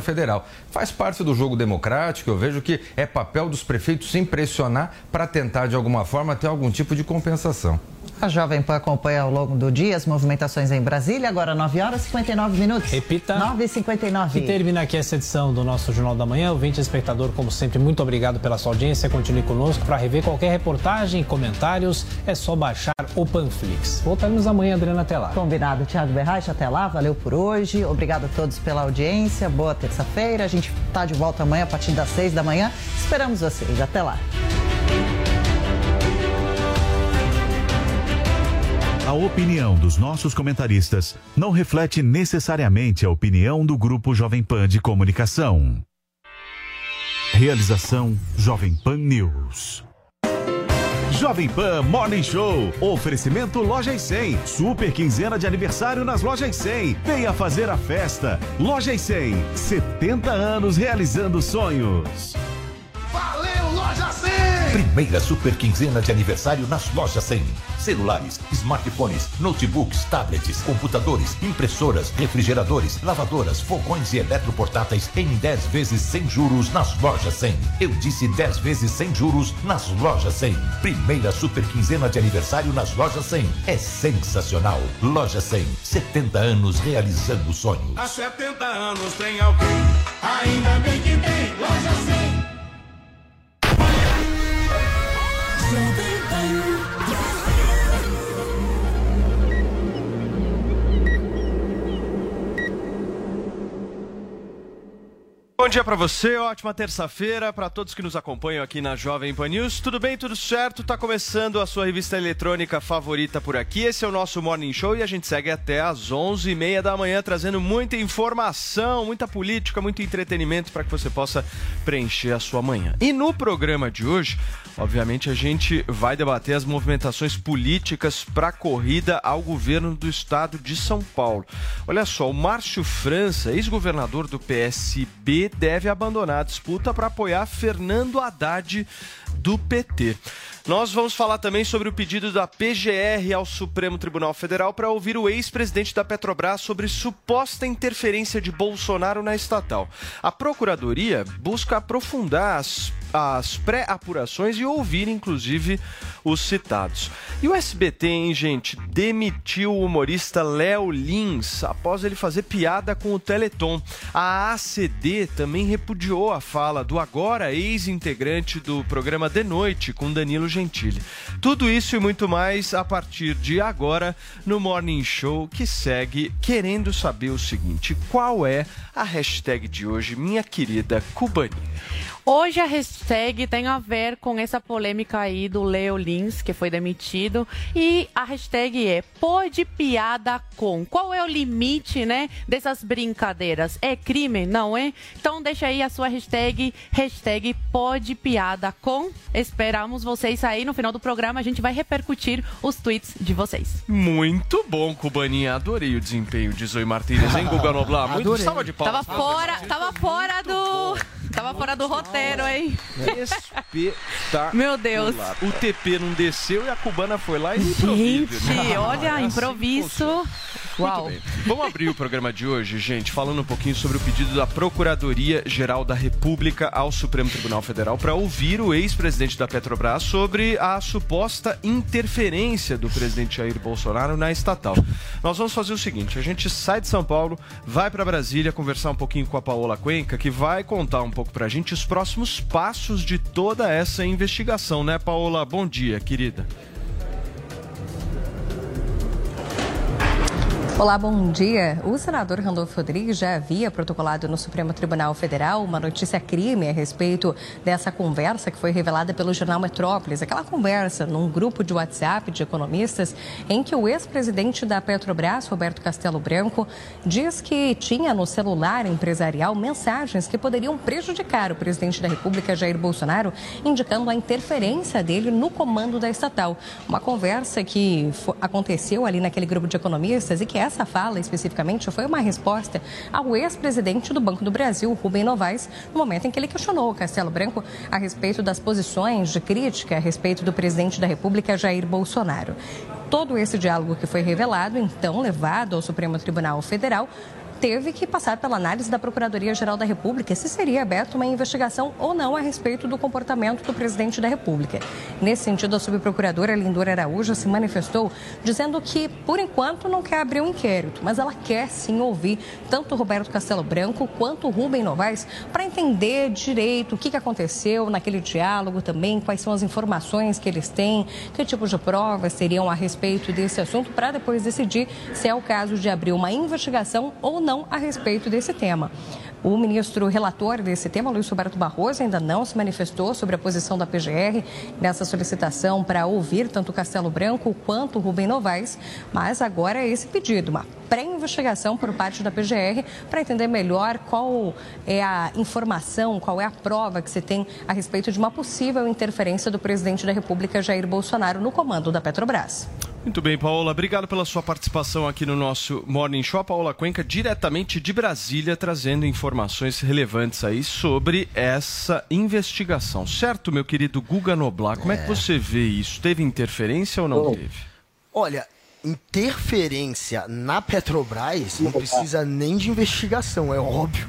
federal. Faz parte do jogo democrático, eu vejo que é papel dos prefeitos se impressionar para tentar, de alguma forma, ter algum tipo de compensação. A Jovem Pan acompanha ao longo do dia as movimentações em Brasília, agora 9 horas e 59 minutos. Repita. 9 e 59 E termina aqui essa edição do nosso Jornal da Manhã. Ouvinte espectador, como sempre, muito obrigado pela sua audiência. Continue conosco para rever qualquer reportagem e comentários. É só baixar o Panflix. Voltaremos amanhã, Adriana, até lá. Combinado, Thiago Berraich, até lá, valeu por hoje. Obrigado a todos pela audiência. Boa terça-feira. A gente está de volta amanhã a partir das 6 da manhã. Esperamos vocês. Até lá. A opinião dos nossos comentaristas não reflete necessariamente a opinião do Grupo Jovem Pan de Comunicação. Realização Jovem Pan News. Jovem Pan Morning Show. Oferecimento Lojas 100. Super quinzena de aniversário nas Lojas 100. Venha fazer a festa. Lojas 100. 70 anos realizando sonhos. Valeu, Loja 100! Primeira super quinzena de aniversário nas lojas 100. Celulares, smartphones, notebooks, tablets, computadores, impressoras, refrigeradores, lavadoras, fogões e eletroportáteis em 10 vezes sem juros nas lojas 100. Eu disse 10 vezes sem juros nas lojas 100. Primeira super quinzena de aniversário nas lojas 100. É sensacional. Loja 100, 70 anos realizando sonhos. Há 70 anos tem alguém, ainda bem que tem Loja 100. Bom dia para você, ótima terça-feira para todos que nos acompanham aqui na Jovem Pan News. Tudo bem, tudo certo? Tá começando a sua revista eletrônica favorita por aqui. Esse é o nosso Morning Show e a gente segue até às 11h30 da manhã trazendo muita informação, muita política, muito entretenimento para que você possa preencher a sua manhã. E no programa de hoje, obviamente a gente vai debater as movimentações políticas para a corrida ao governo do estado de São Paulo. Olha só, o Márcio França, ex-governador do PSB, deve abandonar a disputa para apoiar Fernando Haddad do PT. Nós vamos falar também sobre o pedido da PGR ao Supremo Tribunal Federal para ouvir o ex-presidente da Petrobras sobre suposta interferência de Bolsonaro na estatal. A Procuradoria busca aprofundar as as pré-apurações e ouvir, inclusive, os citados. E o SBT, hein, gente, demitiu o humorista Léo Lins após ele fazer piada com o Teleton. A ACD também repudiou a fala do agora ex-integrante do programa De Noite com Danilo Gentili. Tudo isso e muito mais a partir de agora no Morning Show que segue querendo saber o seguinte: qual é a hashtag de hoje, minha querida Cubaninha? Hoje a hashtag tem a ver com essa polêmica aí do Leo Lins, que foi demitido. E a hashtag é pode piada com. Qual é o limite, né, dessas brincadeiras? É crime, não é? Então deixa aí a sua hashtag, hashtag pode piada com. Esperamos vocês aí no final do programa. A gente vai repercutir os tweets de vocês. Muito bom, Cubaninha. Adorei o desempenho de Zoe Martínez, hein, Guga Noblar? Muito salva de palmas. Tava fora, tava fora do... Tava fora do roteiro, hein? Espetacular. Meu Deus. O TP não desceu e a cubana foi lá e Gente, improviso. olha, Assim improviso. Uau. Muito bem. Vamos abrir o programa de hoje, gente, falando um pouquinho sobre o pedido da Procuradoria-Geral da República ao Supremo Tribunal Federal para ouvir o ex-presidente da Petrobras sobre a suposta interferência do presidente Jair Bolsonaro na estatal. Nós vamos fazer o seguinte: a gente sai de São Paulo, vai para Brasília conversar um pouquinho com a Paola Cuenca, que vai contar um pouco para a gente os próximos passos de toda essa investigação, né, Paola? Bom dia, querida. Olá, bom dia. O senador Randolfo Rodrigues já havia protocolado no Supremo Tribunal Federal uma notícia crime a respeito dessa conversa que foi revelada pelo jornal Metrópolis. Aquela conversa num grupo de WhatsApp de economistas em que o ex-presidente da Petrobras, Roberto Castelo Branco, diz que tinha no celular empresarial mensagens que poderiam prejudicar o presidente da República, Jair Bolsonaro, indicando a interferência dele no comando da estatal. Uma conversa que aconteceu ali naquele grupo de economistas e que essa fala, especificamente, foi uma resposta ao ex-presidente do Banco do Brasil, Rubem Novaes, no momento em que ele questionou o Castelo Branco a respeito das posições de crítica a respeito do presidente da República, Jair Bolsonaro. Todo esse diálogo que foi revelado, então levado ao Supremo Tribunal Federal, teve que passar pela análise da Procuradoria-Geral da República se seria aberta uma investigação ou não a respeito do comportamento do presidente da República. Nesse sentido, a subprocuradora Lindora Araújo se manifestou dizendo que, por enquanto, não quer abrir um inquérito, mas ela quer sim ouvir tanto Roberto Castelo Branco quanto Rubem Novaes para entender direito o que aconteceu naquele diálogo também, quais são as informações que eles têm, que tipo de provas seriam a respeito desse assunto, para depois decidir se é o caso de abrir uma investigação ou não a respeito desse tema. O ministro relator desse tema, Luiz Roberto Barroso, ainda não se manifestou sobre a posição da PGR nessa solicitação para ouvir tanto Castelo Branco quanto Rubem Novaes, mas agora é esse pedido, uma pré-investigação por parte da PGR para entender melhor qual é a informação, qual é a prova que se tem a respeito de uma possível interferência do presidente da República, Jair Bolsonaro, no comando da Petrobras. Muito bem, Paola. Obrigado pela sua participação aqui no nosso Morning Show. A Paola Cuenca, diretamente de Brasília, trazendo informações relevantes aí sobre essa investigação. Certo, meu querido Guga Noblar? Como é, é que você vê isso? Teve interferência ou não Bom, teve? Olha, interferência na Petrobras não precisa nem de investigação, é óbvio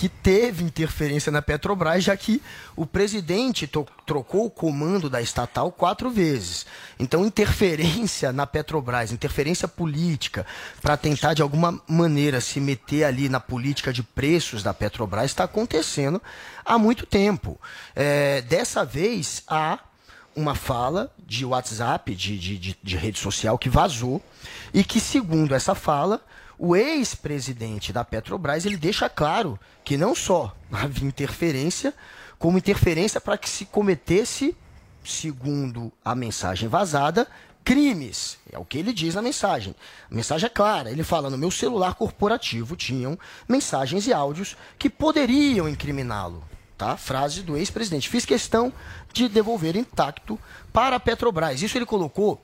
que teve interferência na Petrobras, já que o presidente trocou o comando da estatal quatro vezes. Então, interferência na Petrobras, interferência política, para tentar de alguma maneira se meter ali na política de preços da Petrobras, está acontecendo há muito tempo. É, dessa vez, há uma fala de WhatsApp, de, de, de, de rede social, que vazou e que, segundo essa fala, o ex-presidente da Petrobras ele deixa claro que não só havia interferência, como interferência para que se cometesse, segundo a mensagem vazada, crimes. É o que ele diz na mensagem. A mensagem é clara. Ele fala: no meu celular corporativo tinham mensagens e áudios que poderiam incriminá-lo. Tá? Frase do ex-presidente. Fiz questão de devolver intacto para a Petrobras. Isso ele colocou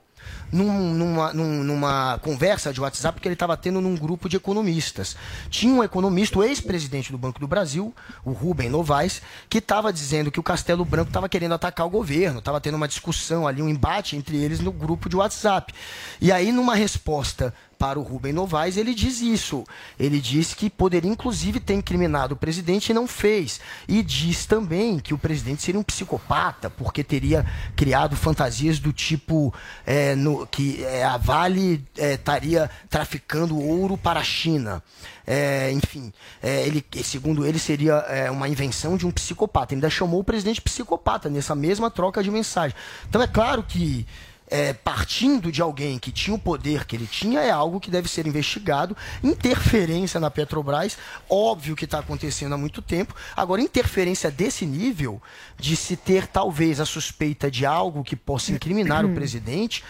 num, numa, num, numa conversa de WhatsApp que ele estava tendo num grupo de economistas. Tinha um economista, o ex-presidente do Banco do Brasil, o Rubem Novaes, que estava dizendo que o Castelo Branco estava querendo atacar o governo, estava tendo uma discussão ali, um embate entre eles no grupo de WhatsApp. E aí, numa resposta para o Rubem Novaes, ele diz isso. Ele diz que poderia, inclusive, ter incriminado o presidente e não fez. E diz também que o presidente seria um psicopata, porque teria criado fantasias do tipo é, no, que é, a Vale é, estaria traficando ouro para a China. É, enfim, é, ele, segundo ele, seria é, uma invenção de um psicopata. Ele ainda chamou o presidente psicopata nessa mesma troca de mensagem. Então é claro que é, partindo de alguém que tinha o poder que ele tinha, é algo que deve ser investigado. Interferência na Petrobras, óbvio que está acontecendo há muito tempo. Agora, interferência desse nível, de se ter talvez a suspeita de algo que possa incriminar o presidente,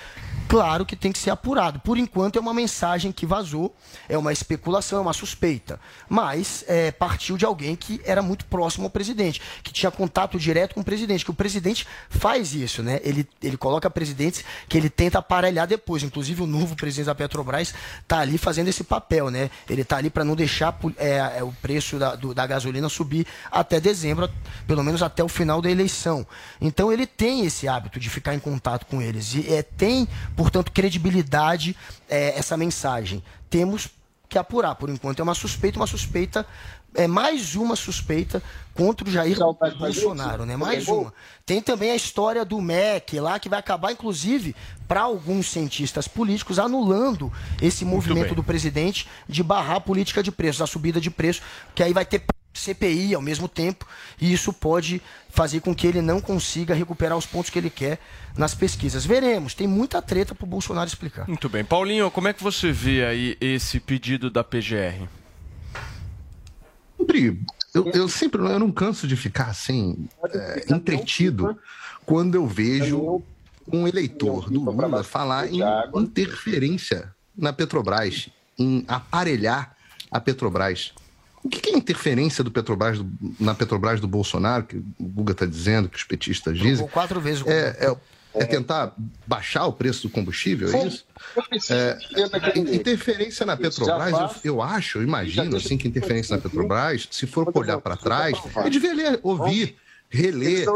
claro que tem que ser apurado. Por enquanto, é uma mensagem que vazou, é uma especulação, é uma suspeita. Mas é, partiu de alguém que era muito próximo ao presidente, que tinha contato direto com o presidente, que o presidente faz isso, né? Ele, ele coloca presidentes que ele tenta aparelhar depois. Inclusive, o novo presidente da Petrobras está ali fazendo esse papel, né? Ele está ali para não deixar é, é, o preço da, do, da gasolina subir até dezembro, pelo menos até o final da eleição. Então, ele tem esse hábito de ficar em contato com eles. E é, tem, portanto, credibilidade é, essa mensagem. Temos que apurar. Por enquanto é uma suspeita, uma suspeita é mais uma suspeita contra o Jair Bolsonaro, né? Mais uma. Tem também a história do MEC lá, que vai acabar, inclusive, para alguns cientistas políticos, anulando esse movimento do presidente de barrar a política de preços, a subida de preço, que aí vai ter CPI ao mesmo tempo, e isso pode fazer com que ele não consiga recuperar os pontos que ele quer nas pesquisas. Veremos, tem muita treta para o Bolsonaro explicar. Muito bem. Paulinho, como é que você vê aí esse pedido da PGR? Sempre. Eu, eu sempre eu não canso de ficar assim, é, entretido quando eu vejo um eleitor do Lula falar em interferência na Petrobras, em aparelhar a Petrobras. O que é interferência do Petrobras, na Petrobras do Bolsonaro, que o Guga está dizendo, que os petistas dizem? quatro vezes o é, é, é tentar baixar o preço do combustível, é isso? É, interferência na Petrobras, eu, eu acho, eu imagino, assim, que interferência na Petrobras, se for olhar para trás, devia ler, ouvir reler,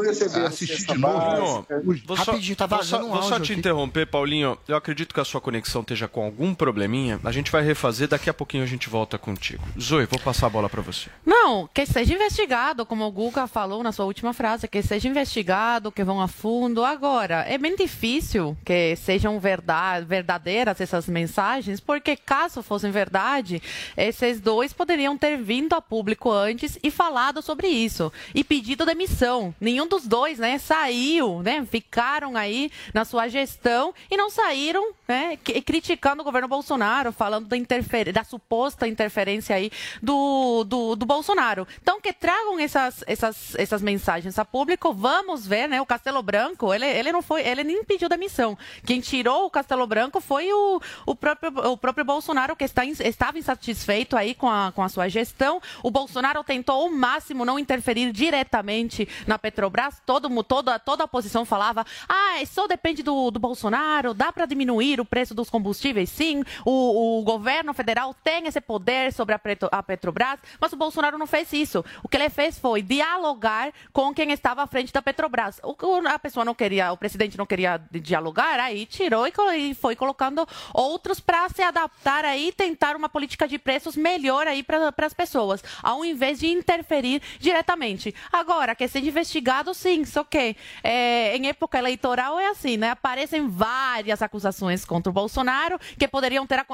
assistir de novo. Vou só, Rapidinho, tá vou só, um vou só te aqui. interromper, Paulinho. Eu acredito que a sua conexão esteja com algum probleminha. A gente vai refazer, daqui a pouquinho a gente volta contigo. Zoe, vou passar a bola para você. Não, que seja investigado, como o Guga falou na sua última frase, que seja investigado, que vão a fundo. Agora, é bem difícil que sejam verdade, verdadeiras essas mensagens, porque caso fossem verdade, esses dois poderiam ter vindo a público antes e falado sobre isso e pedido demissão. Nenhum dos dois, né, saiu, né, ficaram aí na sua gestão e não saíram, né, criticando o governo Bolsonaro, falando da, interfer da suposta interferência aí do, do, do, Bolsonaro. Então, que tragam essas, essas, essas mensagens a público, vamos ver, né, o Castelo Branco, ele, ele não foi, ele nem pediu demissão. Quem tirou o Castelo Branco foi o, o, próprio, o próprio Bolsonaro, que está, estava insatisfeito aí com a, com a sua gestão. O Bolsonaro tentou ao máximo não interferir diretamente na Petrobras. Todo, toda, toda a oposição falava: ah, só depende do, do Bolsonaro, dá para diminuir o preço dos combustíveis, sim. O, o governo federal tem esse poder sobre a, Petro, a Petrobras, mas o Bolsonaro não fez isso. O que ele fez foi dialogar com quem estava à frente da Petrobras. O, a pessoa não queria, o presidente não queria dialogar, aí tirou e, foi colocando outros para se adaptar aí, tentar uma política de preços melhor aí para as pessoas, ao invés de interferir diretamente. Agora, que seja investigado, sim, só que é, em época eleitoral é assim, né? Aparecem várias acusações contra o Bolsonaro que poderiam ter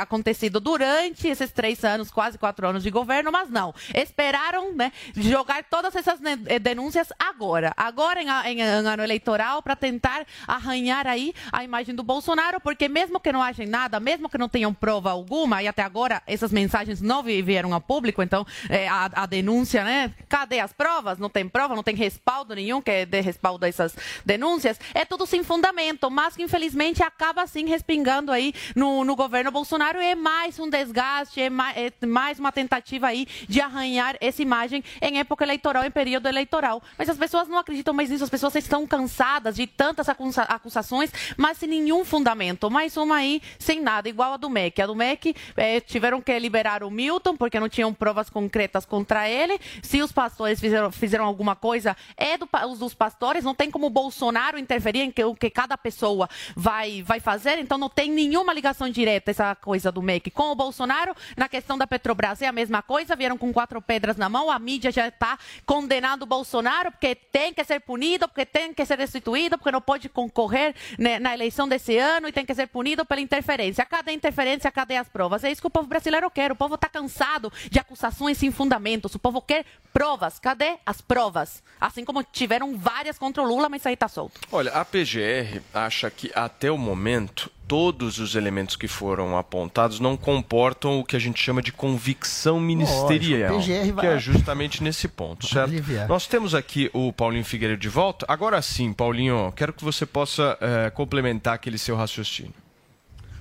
acontecido durante esses três anos, quase quatro anos de governo, mas não. Esperaram, né, jogar todas essas denúncias agora, agora em, em, em ano eleitoral, para tentar arranhar aí a imagem do Bolsonaro, porque mesmo que não haja nada, mesmo que não tenham prova alguma, e até agora essas mensagens não vieram a público, então é, a, a, denúncia, né? Cadê as provas? Não tem prova, não tem respaldo nenhum que dê respaldo a essas denúncias. É tudo sem fundamento, mas que infelizmente acaba assim respingando aí no, no governo Bolsonaro e é mais um desgaste, é mais, é mais uma tentativa aí de arranhar essa imagem em época eleitoral, em período eleitoral. Mas as pessoas não acreditam mais nisso, as pessoas estão cansadas de tantas acusações, mas sem nenhum fundamento. Mais uma aí sem nada, igual a do MEC. A do MEC é, tiveram que liberar o Milton porque não tinham provas concretas contra ele. Se os pastores fizeram, fizeram alguma coisa, é do, os dos pastores. Não tem como Bolsonaro interferir em que, o que cada pessoa vai, vai fazer. Então não tem nenhuma ligação direta essa coisa do MEC com o Bolsonaro. Na questão da Petrobras é a mesma coisa. Vieram com quatro pedras na mão. A mídia já está condenando o Bolsonaro porque tem que ser punido, porque tem que ser restituído, porque não pode concorrer né, na eleição desse ano e tem que ser punido pela interferência. Cada interferência, cadê as provas? É isso que o povo brasileiro quer. O povo está cansado de acusações sem fundamentos. O povo quer provas. Cadê as provas? Assim como tiveram várias contra o Lula, mas aí está solto. Olha, a PGR acha que até o momento todos os elementos que foram apontados não comportam o que a gente chama de convicção ministerial, Lógico, que é justamente nesse ponto, certo? Nós temos aqui o Paulinho Figueiredo de volta. Agora sim, Paulinho, quero que você possa é, complementar aquele seu raciocínio.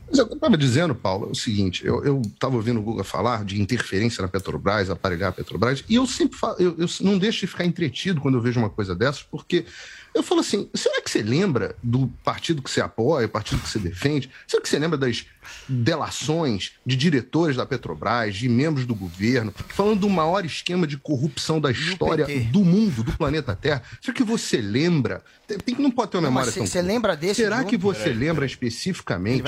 Mas eu estava dizendo, Paulo, o seguinte: eu estava ouvindo o Guga falar de interferência na Petrobras, aparelhar a Petrobras, e eu sempre falo, eu, eu não deixo de ficar entretido quando eu vejo uma coisa dessas, porque eu falo assim: será que você lembra do partido que você apoia, partido que você defende? Será que você lembra das delações de diretores da Petrobras, de membros do governo, falando do maior esquema de corrupção da história do mundo, do planeta Terra? Será que você lembra? Tem, não pode ter uma memória não, tão. Você lembra desse? Será que você peraí, lembra especificamente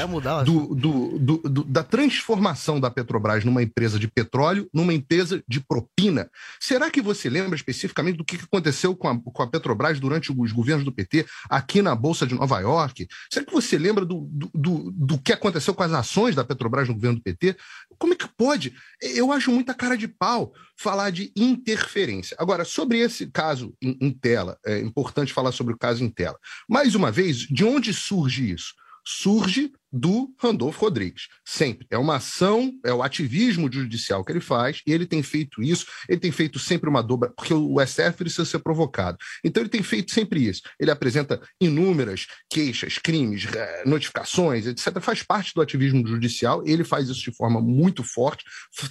do, do, do, do, da transformação da Petrobras numa empresa de petróleo, numa empresa de propina? Será que você lembra especificamente do que aconteceu com a, com a Petrobras durante os governos do PT aqui na Bolsa de Nova York? Será que você lembra do, do, do, do que aconteceu com as ações da Petrobras no governo do PT. Como é que pode? Eu acho muita cara de pau falar de interferência. Agora, sobre esse caso em, em tela, é importante falar sobre o caso em tela. Mais uma vez, de onde surge isso? Surge do Randolfo Rodrigues. Sempre. É uma ação, é o ativismo judicial que ele faz, e ele tem feito isso, ele tem feito sempre uma dobra, porque o STF precisa ser provocado. Então ele tem feito sempre isso. Ele apresenta inúmeras queixas, crimes, eh, notificações, etc. Faz parte do ativismo judicial, ele faz isso de forma muito forte,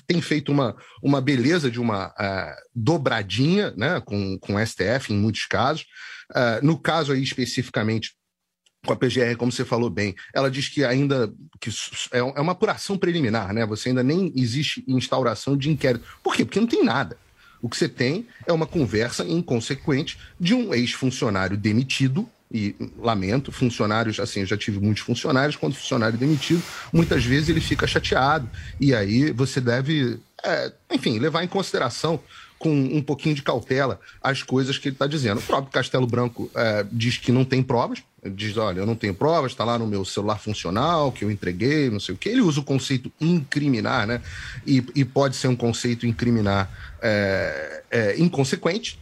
tem feito uma, uma beleza de uma uh, dobradinha né, com, com o STF em muitos casos. Uh, no caso aí especificamente com a PGR, como você falou bem, ela diz que ainda que é, é uma apuração preliminar, né? Você ainda nem existe instauração de inquérito. Por quê? Porque não tem nada. O que você tem é uma conversa inconsequente de um ex-funcionário demitido e lamento, funcionários, assim, eu já tive muitos funcionários, quando funcionário demitido, muitas vezes ele fica chateado, e aí você deve, é, enfim, levar em consideração com um pouquinho de cautela as coisas que ele está dizendo. O próprio Castelo Branco é, diz que não tem provas, diz, olha, eu não tenho provas, está lá no meu celular funcional, que eu entreguei, não sei o que. Ele usa o conceito incriminar, né? E, e pode ser um conceito incriminar é, é, inconsequente,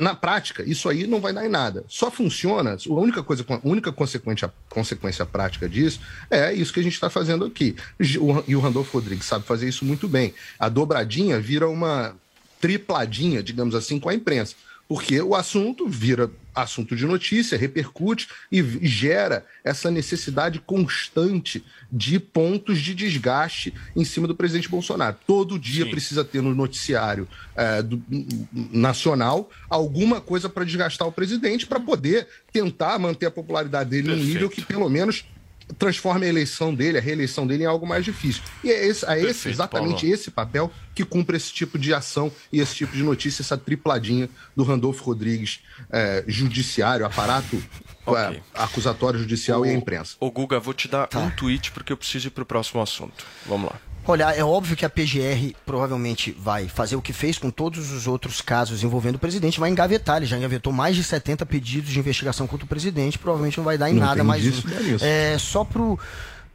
na prática, isso aí não vai dar em nada. Só funciona, a única coisa, a única consequência, consequência prática disso é isso que a gente está fazendo aqui. E o Randolfo Rodrigues sabe fazer isso muito bem. A dobradinha vira uma tripladinha, digamos assim, com a imprensa porque o assunto vira assunto de notícia, repercute e gera essa necessidade constante de pontos de desgaste em cima do presidente Bolsonaro. Todo dia Sim. precisa ter no noticiário é, do, nacional alguma coisa para desgastar o presidente para poder tentar manter a popularidade dele Perfeito. num nível que pelo menos transforme a eleição dele, a reeleição dele em algo mais difícil. E é, esse, é Perfeito, esse, exatamente Paulo. esse papel que cumpre esse tipo de ação e esse tipo de notícia, essa tripladinha do Randolfo Rodrigues, é, judiciário, aparato okay. é, acusatório judicial o, e a imprensa. Ô Guga, vou te dar tá. um tweet porque eu preciso ir para o próximo assunto. Vamos lá. Olha, é óbvio que a PGR provavelmente vai fazer o que fez com todos os outros casos envolvendo o presidente, vai engavetar. Ele já engavetou mais de 70 pedidos de investigação contra o presidente, provavelmente não vai dar em não nada mais. Disso, um. É, só pro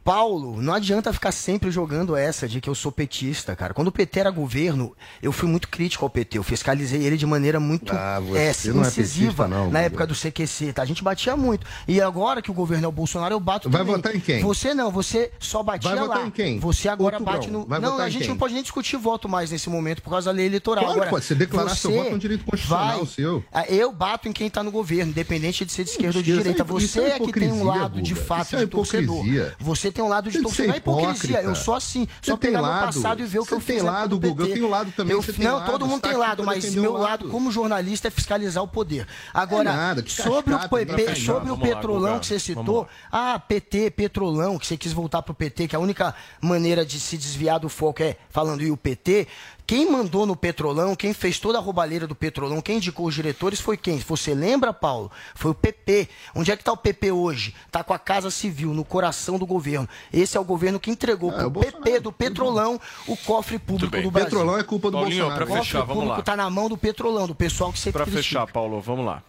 Paulo, não adianta ficar sempre jogando essa de que eu sou petista, cara. Quando o PT era governo, eu fui muito crítico ao PT. Eu fiscalizei ele de maneira muito ah, é, não é petista, não, na época do CQC, tá? A gente batia muito. E agora que o governo é o Bolsonaro, eu bato Vai também. votar em quem? Você não, você só batia Vai votar lá. em quem? Você agora bate no... Vai não, a gente quem? não pode nem discutir voto mais nesse momento por causa da lei eleitoral. Claro, agora, pode. Você declarar você seu voto é um direito constitucional vai... seu. Ah, eu bato em quem tá no governo, independente de ser de esquerda ou de direita. É você é, que tem um lado de fato de torcedor. Você tem um lado de torcedor é hipocrisia. Eu sou assim. Só você pegar lado, no passado e ver o que eu fiz. Tem lado, Guga. Eu tenho lado também. Eu, não, lado, todo mundo tem lado, mas meu lado como jornalista é fiscalizar o poder. Agora, é nada, sobre o PP, sobre o Petrolão que você citou, ah, PT, Petrolão, que você quis voltar pro PT, que a única maneira de se desviar do foco é falando e o PT. Quem mandou no Petrolão, quem fez toda a roubalheira do Petrolão, quem indicou os diretores foi quem? Você lembra, Paulo? Foi o PP. Onde é que está o PP hoje? Está com a Casa Civil, no coração do governo. Esse é o governo que entregou ah, para o PP do Petrolão o cofre público do Brasil. Petrolão é culpa do Paulinho, Bolsonaro. Para fechar, o cofre público está na mão do Petrolão, do pessoal que sempre Para fechar, Paulo, vamos lá.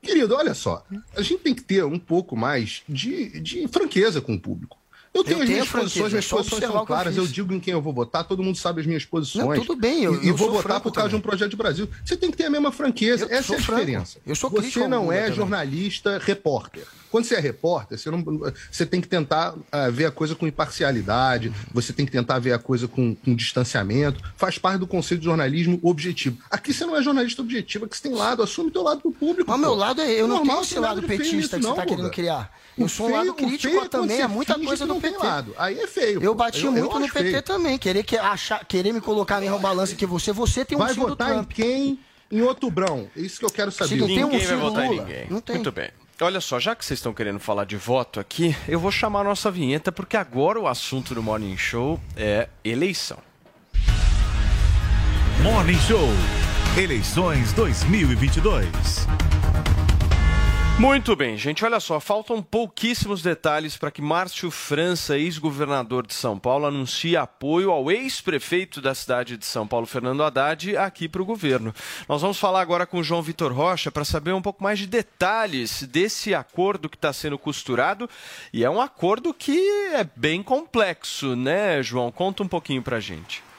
Querido, olha só. A gente tem que ter um pouco mais de, de franqueza com o público. Eu tenho eu as minhas posições, minhas posições são claras. Eu, eu, digo em quem eu vou votar, todo mundo sabe as minhas posições. Não, tudo bem, eu, e, eu vou votar por causa também. de um projeto de Brasil. Você tem que ter a mesma franqueza. Essa é a franco. diferença. Eu sou Você não é também. jornalista, repórter. Quando você é repórter, você, não, você tem que tentar uh, ver a coisa com imparcialidade, você tem que tentar ver a coisa com, com distanciamento. Faz parte do conceito de jornalismo objetivo. Aqui você não é jornalista objetivo, aqui você tem lado, assume teu lado pro público. Mas meu lado é. Eu não tenho esse lado petista que você tá querendo criar. Eu sou um lado crítico é também, é muita coisa do PT. Lado. Aí é feio. Eu bati eu, muito eu no PT feio. também. Querer, que, achar, querer me colocar na mesma balança que você, você tem um Vai votar em quem? Em Outubrão. É isso que eu quero saber. Se não tem um ninguém vai votar Lula. em ninguém. Não tem. Muito bem. Olha só, já que vocês estão querendo falar de voto aqui, eu vou chamar a nossa vinheta, porque agora o assunto do Morning Show é eleição. Morning Show. Eleições 2022. Muito bem, gente. Olha só, faltam pouquíssimos detalhes para que Márcio França, ex-governador de São Paulo, anuncie apoio ao ex-prefeito da cidade de São Paulo, Fernando Haddad, aqui para o governo. Nós vamos falar agora com o João Vitor Rocha para saber um pouco mais de detalhes desse acordo que está sendo costurado. E é um acordo que é bem complexo, né, João? Conta um pouquinho para gente.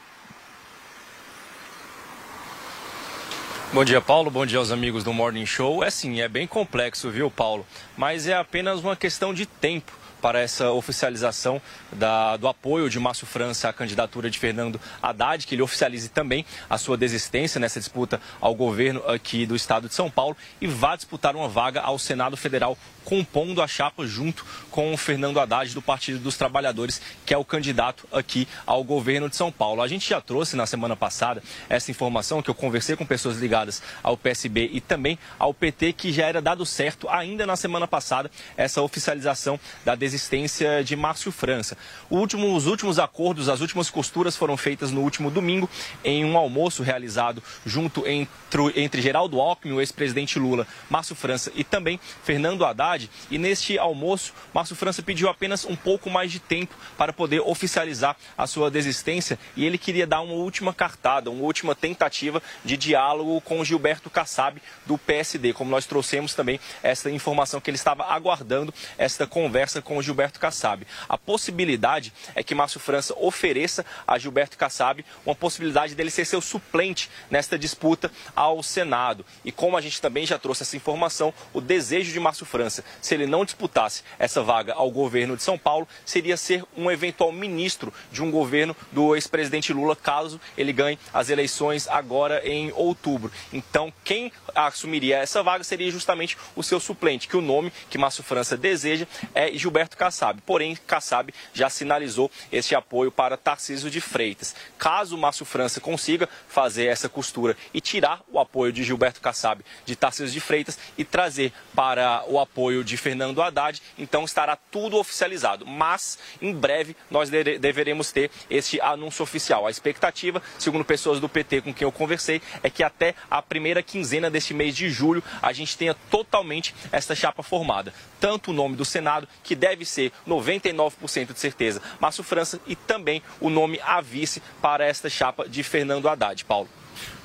Bom dia, Paulo. Bom dia aos amigos do Morning Show. É sim, é bem complexo, viu, Paulo? Mas é apenas uma questão de tempo para essa oficialização da, do apoio de Márcio França à candidatura de Fernando Haddad, que ele oficialize também a sua desistência nessa disputa ao governo aqui do estado de São Paulo e vá disputar uma vaga ao Senado Federal, compondo a chapa junto com o Fernando Haddad do Partido dos Trabalhadores, que é o candidato aqui ao governo de São Paulo. A gente já trouxe na semana passada essa informação que eu conversei com pessoas ligadas ao PSB e também ao PT, que já era dado certo ainda na semana passada essa oficialização da desistência desistência de Márcio França. Último, os últimos acordos, as últimas costuras foram feitas no último domingo em um almoço realizado junto entre, entre Geraldo Alckmin, o ex-presidente Lula, Márcio França e também Fernando Haddad. E neste almoço, Márcio França pediu apenas um pouco mais de tempo para poder oficializar a sua desistência e ele queria dar uma última cartada, uma última tentativa de diálogo com Gilberto Kassab do PSD, como nós trouxemos também essa informação que ele estava aguardando esta conversa com o Gilberto Kassab. A possibilidade é que Márcio França ofereça a Gilberto Kassab uma possibilidade dele ser seu suplente nesta disputa ao Senado. E como a gente também já trouxe essa informação, o desejo de Márcio França, se ele não disputasse essa vaga ao governo de São Paulo, seria ser um eventual ministro de um governo do ex-presidente Lula, caso ele ganhe as eleições agora em outubro. Então, quem assumiria essa vaga seria justamente o seu suplente, que o nome que Márcio França deseja é Gilberto Kassab. Porém, Kassab já sinalizou este apoio para Tarcísio de Freitas. Caso Márcio França consiga fazer essa costura e tirar o apoio de Gilberto Kassab de Tarcísio de Freitas e trazer para o apoio de Fernando Haddad, então estará tudo oficializado. Mas, em breve, nós deveremos ter este anúncio oficial. A expectativa, segundo pessoas do PT com quem eu conversei, é que até a primeira quinzena deste mês de julho a gente tenha totalmente esta chapa formada. Tanto o nome do Senado, que deve ser 99% de certeza, Márcio França, e também o nome a vice para esta chapa de Fernando Haddad. Paulo.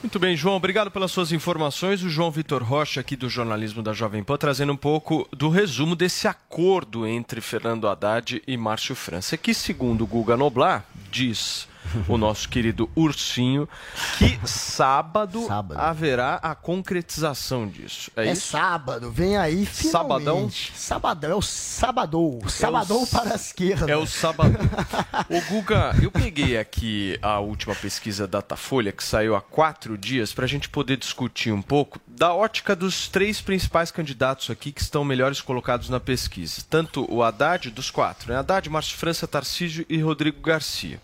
Muito bem, João, obrigado pelas suas informações. O João Vitor Rocha, aqui do jornalismo da Jovem Pan, trazendo um pouco do resumo desse acordo entre Fernando Haddad e Márcio França, que, segundo Guga Noblar, diz o nosso querido Ursinho, que sábado, sábado, haverá a concretização disso. É, é isso? sábado, vem aí finalmente. Sabadão? Sabadão, é o sabadou. Sabadão é o, para a esquerda. É o sabadão. Ô Guga, eu peguei aqui a última pesquisa Datafolha, que saiu há quatro dias, para a gente poder discutir um pouco da ótica dos três principais candidatos aqui que estão melhores colocados na pesquisa. Tanto o Haddad, dos quatro, né? Haddad, Márcio França, Tarcísio e Rodrigo Garcia.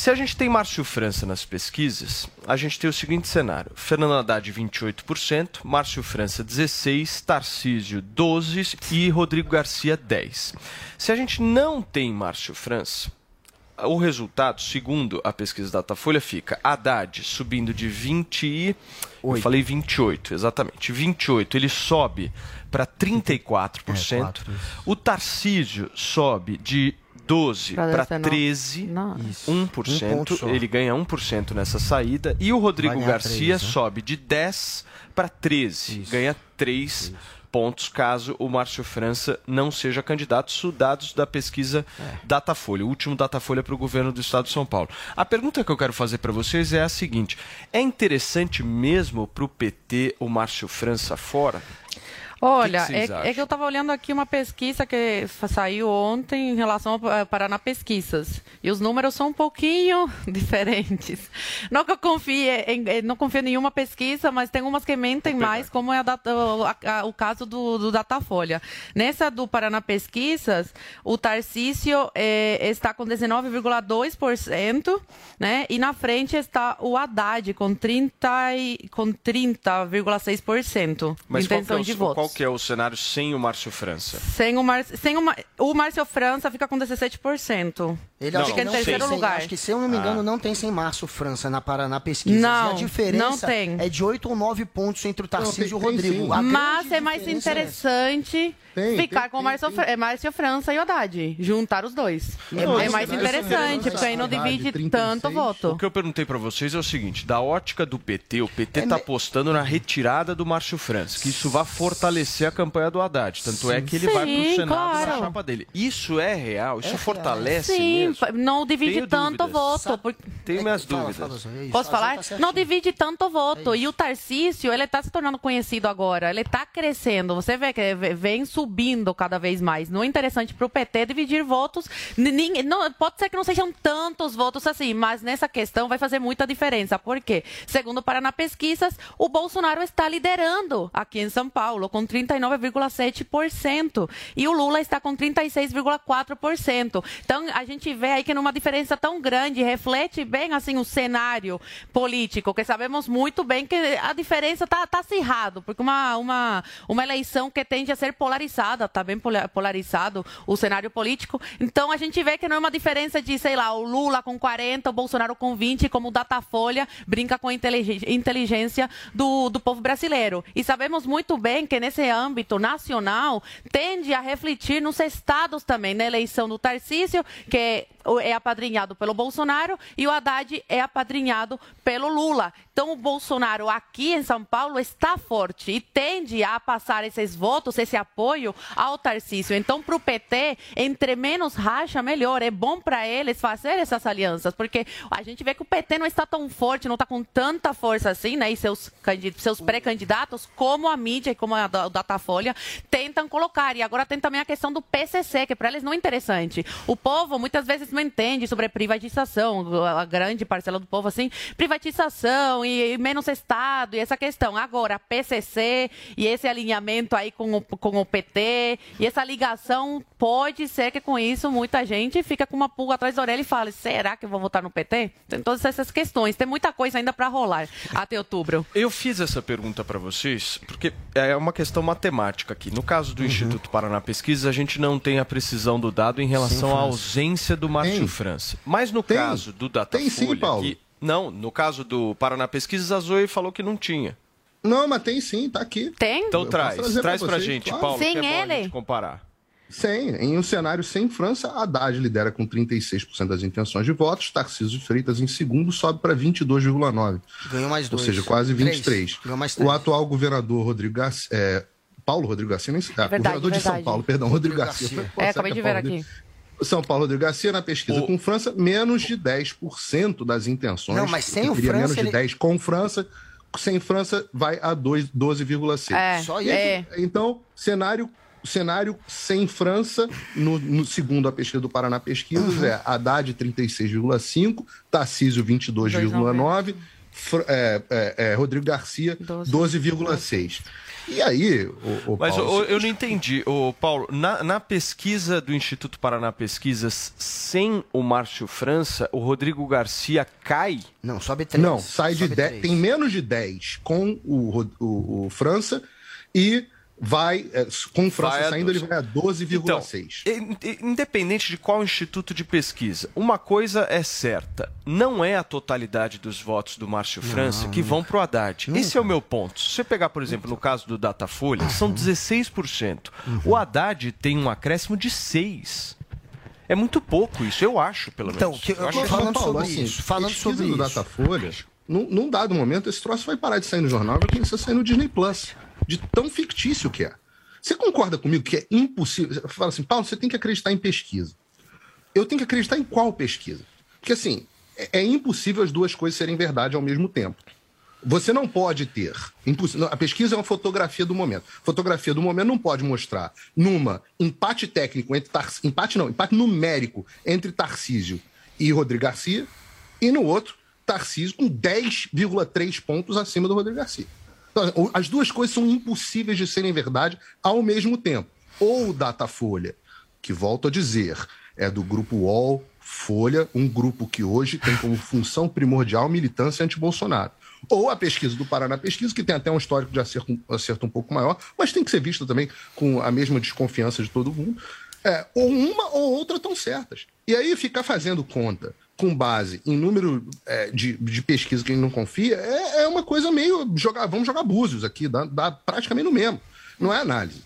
Se a gente tem Márcio França nas pesquisas, a gente tem o seguinte cenário: Fernando Haddad 28%, Márcio França 16%, Tarcísio 12% e Rodrigo Garcia 10%. Se a gente não tem Márcio França, o resultado, segundo a pesquisa Datafolha, fica Haddad subindo de 20 e... Eu falei 28, exatamente. 28, ele sobe para 34%. É, o Tarcísio sobe de 12 para 13, Nossa. 1%. Um ele ganha 1% nessa saída. E o Rodrigo Garcia 3, né? sobe de 10 para 13, Isso. ganha 3 Isso. pontos caso o Márcio França não seja candidato. Isso dados da pesquisa é. Datafolha, o último Datafolha para o governo do estado de São Paulo. A pergunta que eu quero fazer para vocês é a seguinte: é interessante mesmo para o PT o Márcio França fora? Olha, que que é, é, que eu estava olhando aqui uma pesquisa que saiu ontem em relação a Paraná Pesquisas. E os números são um pouquinho diferentes. Não que eu confie em, não confio em nenhuma pesquisa, mas tem umas que mentem mais, como é a, a, a, o caso do, do, Datafolha. Nessa do Paraná Pesquisas, o Tarcísio é, está com 19,2%, né? E na frente está o Haddad com 30,6% com 30,6% de intenção é de voto que é o cenário sem o Márcio França? Sem o, Mar... sem o, Mar... o Márcio França fica com 17%. Ele não, fica em terceiro sem, lugar. Acho que, se eu não me engano, ah. não tem sem Márcio França na Paraná pesquisa. Não, e a diferença não tem. é de 8 ou 9 pontos entre o Tarcísio e o Rodrigo. Mas é mais interessante tem, ficar tem, com o Márcio, tem. É Márcio França e Haddad. Juntar os dois. Não, é mais interessante, porque aí não divide 36. tanto voto. O que eu perguntei para vocês é o seguinte: da ótica do PT, o PT está é, apostando na retirada do Márcio França, que isso vai fortalecer a campanha do Haddad. Tanto Sim. é que ele Sim, vai para o Senado claro. na chapa dele. Isso é real? Isso é fortalece Sim, mesmo? não divide Tenho tanto dúvidas. voto. Porque... Tenho minhas dúvidas. Fala, fala, Posso falar? Tá não divide tanto voto. É e o Tarcísio, ele está se tornando conhecido agora. Ele está crescendo. Você vê que vem subindo cada vez mais. Não é interessante para o PT dividir votos. Ninguém, não, pode ser que não sejam tantos votos assim, mas nessa questão vai fazer muita diferença. Por quê? Segundo o Paraná Pesquisas, o Bolsonaro está liderando aqui em São Paulo com 39,7% e o Lula está com 36,4%. Então, a gente vê aí que numa diferença tão grande, reflete bem assim o cenário político, que sabemos muito bem que a diferença está tá acirrado, porque uma, uma, uma eleição que tende a ser polarizada, está bem polarizado o cenário político. Então a gente vê que não é uma diferença de, sei lá, o Lula com 40, o Bolsonaro com 20, como o Datafolha brinca com a inteligência do, do povo brasileiro. E sabemos muito bem que nesse âmbito nacional tende a refletir nos estados também, na eleição do Tarcísio, que é apadrinhado pelo Bolsonaro e o Haddad é apadrinhado pelo Lula. Então, o Bolsonaro aqui em São Paulo está forte e tende a passar esses votos, esse apoio ao Tarcísio. Então, para o PT, entre menos racha, melhor. É bom para eles fazer essas alianças, porque a gente vê que o PT não está tão forte, não está com tanta força assim, né? E seus, seus pré-candidatos, como a mídia e como a Datafolha, tentam colocar. E agora tem também a questão do PCC, que para eles não é interessante. O povo muitas vezes não entende sobre privatização, a grande parcela do povo assim, privatização e, e menos Estado e essa questão. Agora, PCC e esse alinhamento aí com o, com o PT e essa ligação, pode ser que com isso muita gente fica com uma pulga atrás da orelha e fale, será que eu vou votar no PT? Tem todas essas questões, tem muita coisa ainda para rolar até outubro. Eu fiz essa pergunta para vocês porque é uma questão matemática aqui. No caso do uhum. Instituto Paraná Pesquisa, a gente não tem a precisão do dado em relação sim, à ausência do Márcio França. Mas no tem. caso do Datafolha... Tem sim, Paulo. Que não, no caso do Paraná Pesquisas, a Zoe falou que não tinha. Não, mas tem sim, tá aqui. Tem? Então Eu traz, traz pra, pra gente, claro. Paulo, sem que é ele. comparar. Sem. Em um cenário sem França, Haddad lidera com 36% das intenções de votos, Tarcísio de Freitas em segundo sobe para 22,9%. Ganhou mais dois. Ou seja, quase 23%. Ganhou mais três. O atual governador Rodrigo Garcia, é, Paulo Rodrigo Garcia, nem, é, verdade, governador verdade. de São Paulo, perdão, Rodrigo, Rodrigo Garcia. Garcia. Foi, é, acabei de ver aqui. São Paulo Rodrigo Garcia na pesquisa o... com França, menos de 10% das intenções. Não, mas sem o França. Menos de ele... 10 com França. Sem França vai a 12,6. É, Só isso. É. Então, cenário cenário sem França, no, no, segundo a pesquisa do Paraná Pesquisas, uhum. é Haddad 36,5, Tarcísio 22,9, é, é, é, Rodrigo Garcia 12,6. E aí, o, o Mas Paulo, eu não entendi, o Paulo, na, na, pesquisa do Instituto Paraná Pesquisas, sem o Márcio França, o Rodrigo Garcia cai? Não, sobe 3. Não, sai sobe de 10, tem menos de 10 com o, o, o França e vai, é, com França saindo, ele vai a 12,6. Então, independente de qual instituto de pesquisa, uma coisa é certa: não é a totalidade dos votos do Márcio França não, que vão para o Haddad. Nunca. Esse é o meu ponto. Se você pegar, por exemplo, no caso do Datafolha, uhum. são 16%. Uhum. O Haddad tem um acréscimo de 6%. É muito pouco isso, eu acho, pelo então, menos. Que, eu, eu falando sobre assim, isso, falando sobre isso. Datafolha, num, num dado momento, esse troço vai parar de sair no jornal e vai começar a sair no Disney Plus de tão fictício que é. Você concorda comigo que é impossível? Você fala assim, Paulo, você tem que acreditar em pesquisa. Eu tenho que acreditar em qual pesquisa? Porque assim, é, é impossível as duas coisas serem verdade ao mesmo tempo. Você não pode ter. A pesquisa é uma fotografia do momento. Fotografia do momento não pode mostrar numa empate técnico entre Tar... empate não, empate numérico entre Tarcísio e Rodrigo Garcia, e no outro, Tarcísio com 10,3 pontos acima do Rodrigo Garcia. Então, as duas coisas são impossíveis de serem verdade ao mesmo tempo. Ou o Datafolha, que volto a dizer, é do grupo UOL, Folha, um grupo que hoje tem como função primordial militância anti-Bolsonaro. Ou a pesquisa do Paraná Pesquisa, que tem até um histórico de acerto, acerto um pouco maior, mas tem que ser vista também com a mesma desconfiança de todo mundo. É, ou uma ou outra estão certas. E aí ficar fazendo conta com base em número é, de, de pesquisa que a gente não confia, é, é uma coisa meio. Jogar, vamos jogar búzios aqui, dá, dá praticamente no mesmo. Não é análise.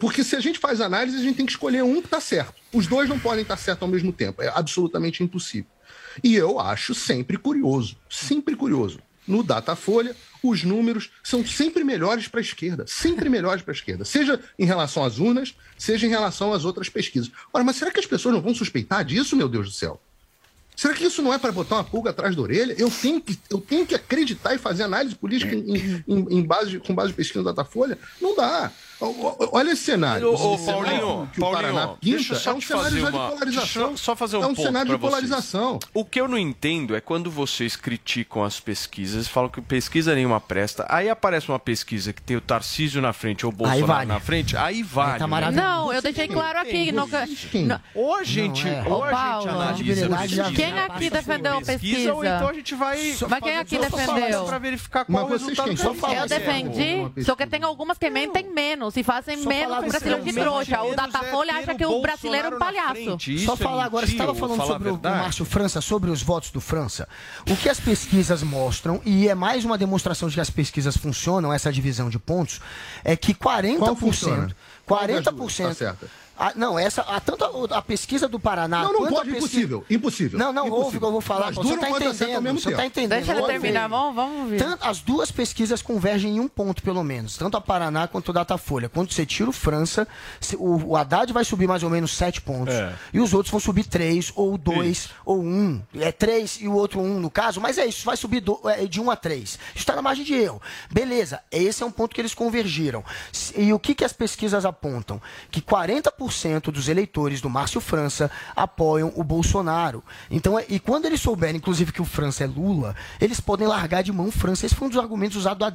Porque se a gente faz análise, a gente tem que escolher um que está certo. Os dois não podem estar certos ao mesmo tempo. É absolutamente impossível. E eu acho sempre curioso, sempre curioso. No Datafolha, os números são sempre melhores para a esquerda, sempre melhores para a esquerda, seja em relação às urnas, seja em relação às outras pesquisas. Ora, mas será que as pessoas não vão suspeitar disso, meu Deus do céu? Será que isso não é para botar uma pulga atrás da orelha? Eu tenho que, eu tenho que acreditar e fazer análise política em, em, em base, com base em pesquisa da Datafolha? Não dá. Olha esse cenário. Ô, ô, Paulinho, cenário que o Paulinho, Paraná deixa eu pinta só é um fazer já uma- de polarização. deixa eu só fazer um é um ponto cenário de vocês. polarização. O que eu não entendo é quando vocês criticam as pesquisas, falam que pesquisa nenhuma presta, aí aparece uma pesquisa que tem o Tarcísio na frente ou o Bolsonaro vale. na frente, aí vale. tá né? maravilhoso. Não, eu deixei claro aqui. No... no- Ou a gente, Não, é. ou a gente Paulo, analisa credibilidade já pesquisa, Quem aqui defendeu a pesquisa? ou então a gente vai Mas quem aqui defendeu? para verificar qual Mas o vocês resultado Eu é defendi, só que tem algumas que mentem menos e fazem Só menos brasileiro de trouxa. O é Datafolha ter acha que o brasileiro é um palhaço. Só é falar agora, você estava falando sobre o? Márcio França, sobre os votos do França. O que as pesquisas mostram, e é mais uma demonstração de que as pesquisas funcionam, essa divisão de pontos, é que 40%. Qual funciona? Qual das duas 40%. tá certa? Ah, não, essa, a, tanto a, a pesquisa do Paraná. Não, não a pode, pesquisa- impossível, impossível. Não, não, Impossível. ouve o que eu vou falar. Você está entendendo. Você está entendendo. Deixa ele Ouve. terminar, vamos, vamos ver. Tanto- as duas pesquisas convergem em um ponto, pelo menos. Tanto a Paraná quanto o Datafolha. Quando você tira o França, se- o, o Haddad vai subir mais ou menos 7 pontos. É. E os outros vão subir 3, ou 2, ou 1. É 3 e o outro 1 no caso. Mas é isso, vai subir do- é, de 1 a 3. Isso está na margem de erro. Beleza, esse é um ponto que eles convergiram. E o que, que as pesquisas apontam? Que 40% dos eleitores do Márcio França apoiam o Bolsonaro. Então, é- e quando eles souberem, inclusive, que o França é Lula, eles podem largar de mão o França. Esse foi um dos argumentos usados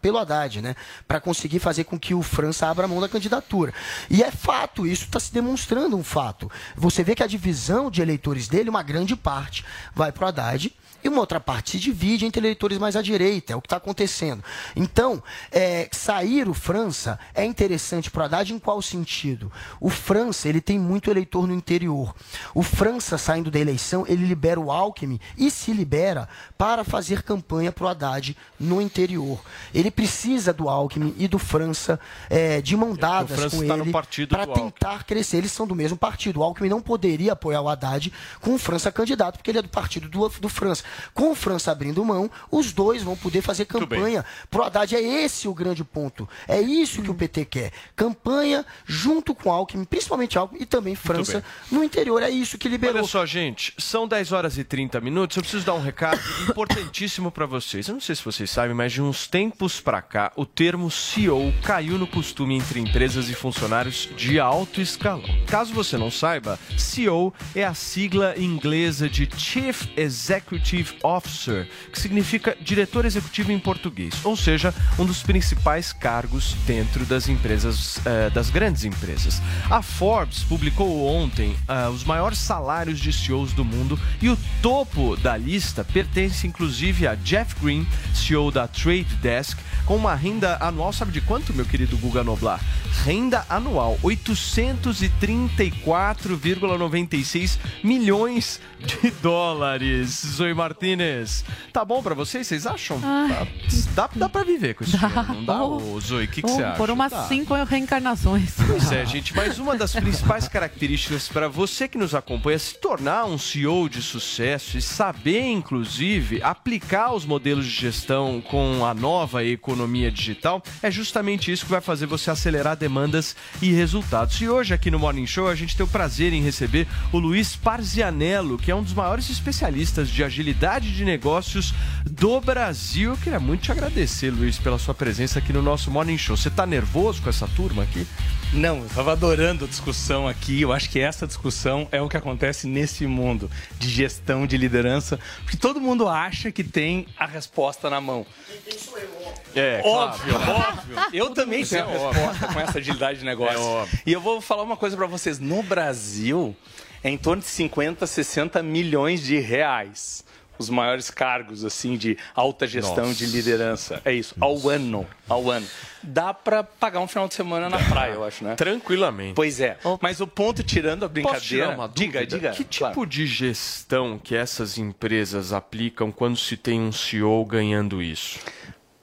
pelo Haddad, né? Para conseguir fazer com que o França abra mão da candidatura. E é fato, isso está se demonstrando um fato. Você vê que a divisão de eleitores dele, uma grande parte, vai pro Haddad. E uma outra parte se divide entre eleitores mais à direita, é o que está acontecendo. Então, é, sair o França é interessante para o Haddad em qual sentido? O França, ele tem muito eleitor no interior. O França, saindo da eleição, ele libera o Alckmin e se libera para fazer campanha para o Haddad no interior. Ele precisa do Alckmin e do França é, de mão dadas França com está no ele partido para do Alckmin. tentar crescer. Eles são do mesmo partido. O Alckmin não poderia apoiar o Haddad com o França candidato, porque ele é do partido do, do França. Com o França abrindo mão, os dois vão poder fazer campanha pro Haddad. É esse o grande ponto. É isso que o PT quer. Campanha junto com Alckmin, principalmente Alckmin e também França no interior. É isso que liberou. Olha só, gente, são 10 horas e 30 minutos. Eu preciso dar um recado importantíssimo para vocês. Eu não sei se vocês sabem, mas de uns tempos para cá, o termo CEO caiu no costume entre empresas e funcionários de alto escalão. Caso você não saiba, CEO é a sigla inglesa de Chief Executive Officer, que significa diretor executivo em português, ou seja, um dos principais cargos dentro das empresas, eh, das grandes empresas. A Forbes publicou ontem ah, os maiores salários de CEOs do mundo e o topo da lista pertence inclusive a Jeff Green, CEO da Trade Desk, com uma renda anual, sabe de quanto, meu querido Guga Noblar? Renda anual, 834,96 milhões de dólares. Zoe Martinez, tá bom pra vocês? Vocês acham? Ah. Dá, dá pra viver com isso, não dá, ô, Zoe? O que, que você acha? Por umas Dá. cinco reencarnações. Pois é, gente, mas uma das principais características para você que nos acompanha se tornar um CEO de sucesso e saber, inclusive, aplicar os modelos de gestão com a nova economia digital é justamente isso que vai fazer você acelerar demandas e resultados. E hoje aqui no Morning Show a gente tem o prazer em receber o Luiz Parzianello, que é um dos maiores especialistas de agilidade de negócios do Brasil. Eu queria muito te agradecer, Luiz, pela sua presença aqui no nosso Morning Show. Você tá nervoso com essa turma aqui? Não, eu estava adorando a discussão aqui. Eu acho que essa discussão é o que acontece nesse mundo de gestão, de liderança, porque todo mundo acha que tem a resposta na mão. É, óbvio, claro. óbvio. Eu também tenho é a resposta com essa agilidade de negócio. É óbvio. E eu vou falar uma coisa para vocês. No Brasil, é em torno de 50, 60 milhões de reais. Os maiores cargos, assim, de alta gestão, Nossa. de liderança. É isso, ao ano. Ao ano. Dá para pagar um final de semana na praia, eu acho, né? Tranquilamente. Pois é. Mas o ponto, tirando a Posso tirar brincadeira... uma diga, diga. Que tipo claro. de gestão que essas empresas aplicam quando se tem um CEO ganhando isso?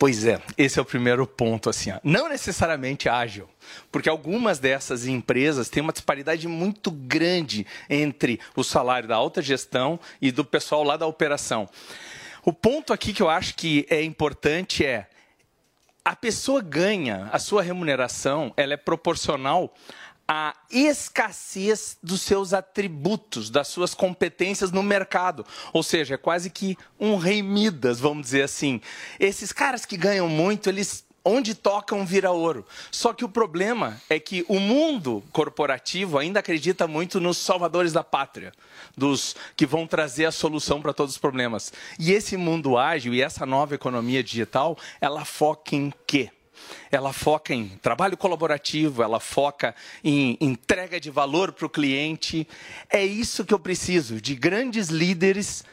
Pois é, esse é o primeiro ponto, assim, ó. não necessariamente ágil, porque algumas dessas empresas têm uma disparidade muito grande entre o salário da alta gestão e do pessoal lá da operação. O ponto aqui que eu acho que é importante é a pessoa ganha, a sua remuneração, ela é proporcional à escassez dos seus atributos, das suas competências no mercado. Ou seja, é quase que um rei Midas, vamos dizer assim. Esses caras que ganham muito, eles Onde tocam vira ouro. Só que o problema é que o mundo corporativo ainda acredita muito nos salvadores da pátria, dos que vão trazer a solução para todos os problemas. E esse mundo ágil e essa nova economia digital, ela foca em quê? Ela foca em trabalho colaborativo, ela foca em entrega de valor para o cliente. É isso que eu preciso, de grandes líderes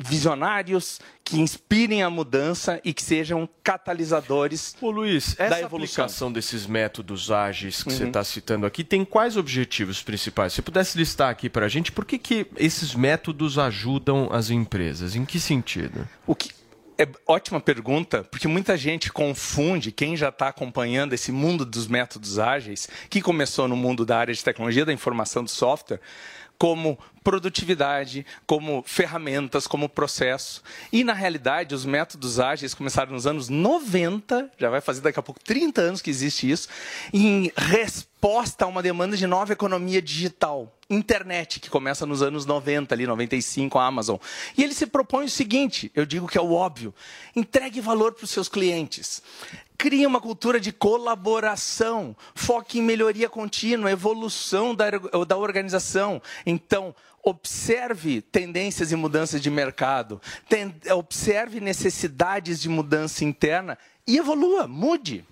visionários que inspirem a mudança e que sejam catalisadores Ô, Luiz, essa da evolução. aplicação desses métodos ágeis que você Uhum. está citando aqui tem quais objetivos principais? Se pudesse listar aqui para a gente, por que, que esses métodos ajudam as empresas? Em que sentido? O que é ótima pergunta, porque muita gente confunde quem já está acompanhando esse mundo dos métodos ágeis, que começou no mundo da área de tecnologia da informação do software, como produtividade, como ferramentas, como processo. E, na realidade, os métodos ágeis começaram nos anos 90, já vai fazer daqui a pouco 30 anos que existe isso, em resposta a uma demanda de nova economia digital. Internet, que começa nos anos 90, ali, 95, a Amazon. E ele se propõe o seguinte: eu digo que é o óbvio, entregue valor para os seus clientes. Crie uma cultura de colaboração, foque em melhoria contínua, evolução da, da organização. Então, observe tendências e mudanças de mercado, ten- observe necessidades de mudança interna e evolua, mude.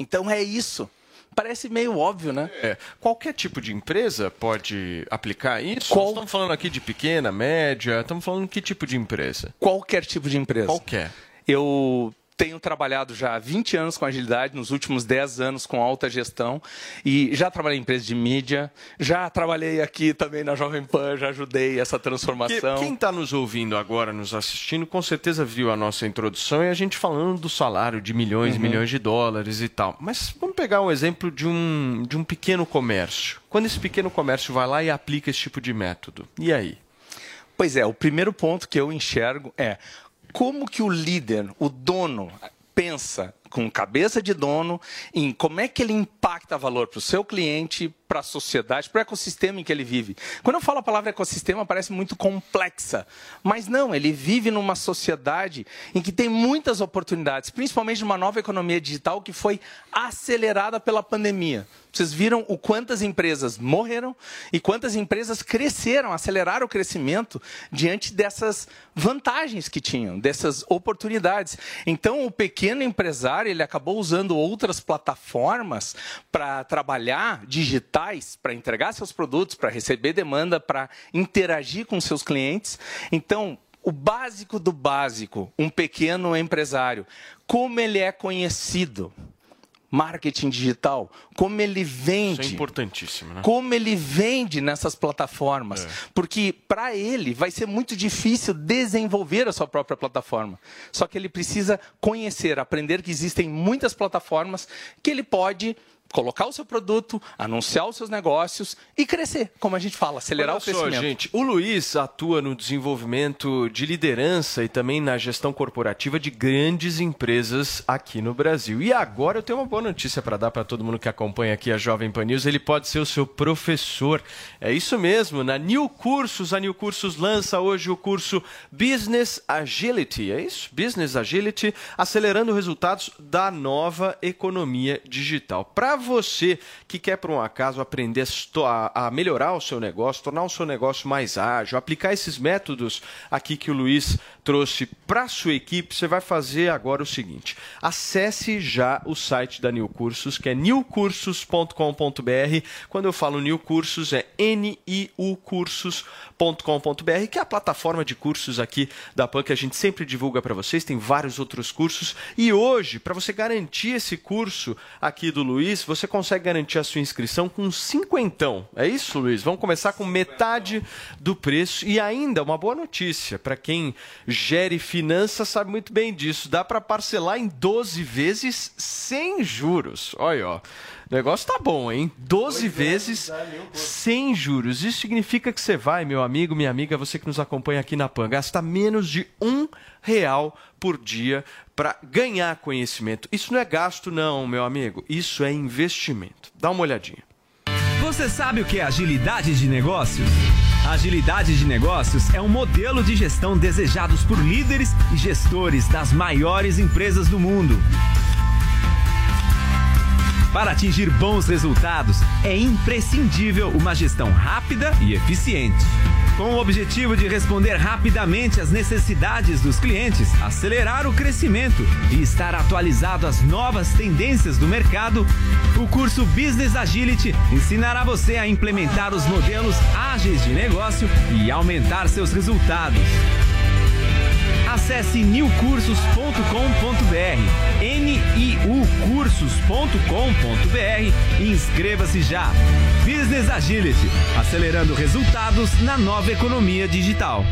Então é isso. Parece meio óbvio, né? É, qualquer tipo de empresa pode aplicar isso? Nós estamos falando aqui de pequena, média, estamos falando que tipo de empresa? Qualquer tipo de empresa. Qualquer. Eu tenho trabalhado já há 20 anos com agilidade, nos últimos 10 anos com alta gestão, e já trabalhei em empresa de mídia, já trabalhei aqui também na Jovem Pan, já ajudei essa transformação. quem está nos ouvindo agora, nos assistindo, com certeza viu a nossa introdução e a gente falando do salário de milhões e Uhum. milhões de dólares e tal. Mas vamos pegar um exemplo de um, de um pequeno comércio. Quando esse pequeno comércio vai lá e aplica esse tipo de método, e aí? Pois é, o primeiro ponto que eu enxergo é como que o líder, o dono, pensa com cabeça de dono em como é que ele impacta valor para o seu cliente, para a sociedade, para o ecossistema em que ele vive. Quando eu falo a palavra ecossistema, parece muito complexa, mas não, ele vive numa sociedade em que tem muitas oportunidades, principalmente numa nova economia digital que foi acelerada pela pandemia. Vocês viram o quantas empresas morreram e quantas empresas cresceram, aceleraram o crescimento diante dessas vantagens que tinham, dessas oportunidades. Então, o pequeno empresário ele acabou usando outras plataformas para trabalhar para entregar seus produtos, para receber demanda, para interagir com seus clientes. Então, o básico do básico, um pequeno empresário, como ele é conhecido? Marketing digital, como ele vende. Isso é importantíssimo, né? Como ele vende nessas plataformas. É. Porque para ele vai ser muito difícil desenvolver a sua própria plataforma. Só que ele precisa conhecer, aprender que existem muitas plataformas que ele pode colocar o seu produto, anunciar os seus negócios e crescer, como a gente fala, acelerar Olha o crescimento. Só, gente, o Luiz atua no desenvolvimento de liderança e também na gestão corporativa de grandes empresas aqui no Brasil. E agora eu tenho uma boa notícia para dar para todo mundo que acompanha aqui a Jovem Pan News. Ele pode ser o seu professor. É isso mesmo. Na New Cursos, a New Cursos lança hoje o curso Business Agility. É isso? Business Agility, acelerando resultados da nova economia digital. Para você que quer, por um acaso, aprender a melhorar o seu negócio, tornar o seu negócio mais ágil, aplicar esses métodos aqui que o Luiz trouxe para sua equipe, você vai fazer agora o seguinte: acesse já o site da New Cursos, que é newcursos.com.br. Quando eu falo New Cursos, é N-I-U cursos.com.br, que é a plataforma de cursos aqui da PAN que a gente sempre divulga para vocês. Tem vários outros cursos. E hoje, para você garantir esse curso aqui do Luiz, você consegue garantir a sua inscrição com cinquentão. É isso, Luiz? Vamos começar com metade do preço. E ainda, uma boa notícia, para quem gere finanças sabe muito bem disso. Dá para parcelar em 12 vezes sem juros. Olha, ó. O negócio tá bom, hein? 12 vezes sem juros. Isso significa que você vai, meu amigo, minha amiga, você que nos acompanha aqui na PAN, gastar menos de um real por dia para ganhar conhecimento. Isso não é gasto, não, meu amigo. Isso é investimento. Dá uma olhadinha. Você sabe o que é agilidade de negócios? Agilidade de negócios é um modelo de gestão desejados por líderes e gestores das maiores empresas do mundo. Para atingir bons resultados, é imprescindível uma gestão rápida e eficiente. Com o objetivo de responder rapidamente às necessidades dos clientes, acelerar o crescimento e estar atualizado às novas tendências do mercado, o curso Business Agility ensinará você a implementar os modelos ágeis de negócio e aumentar seus resultados. Acesse newcursos.com.br, niucursos.com.br e inscreva-se já. Business Agility, acelerando resultados na nova economia digital.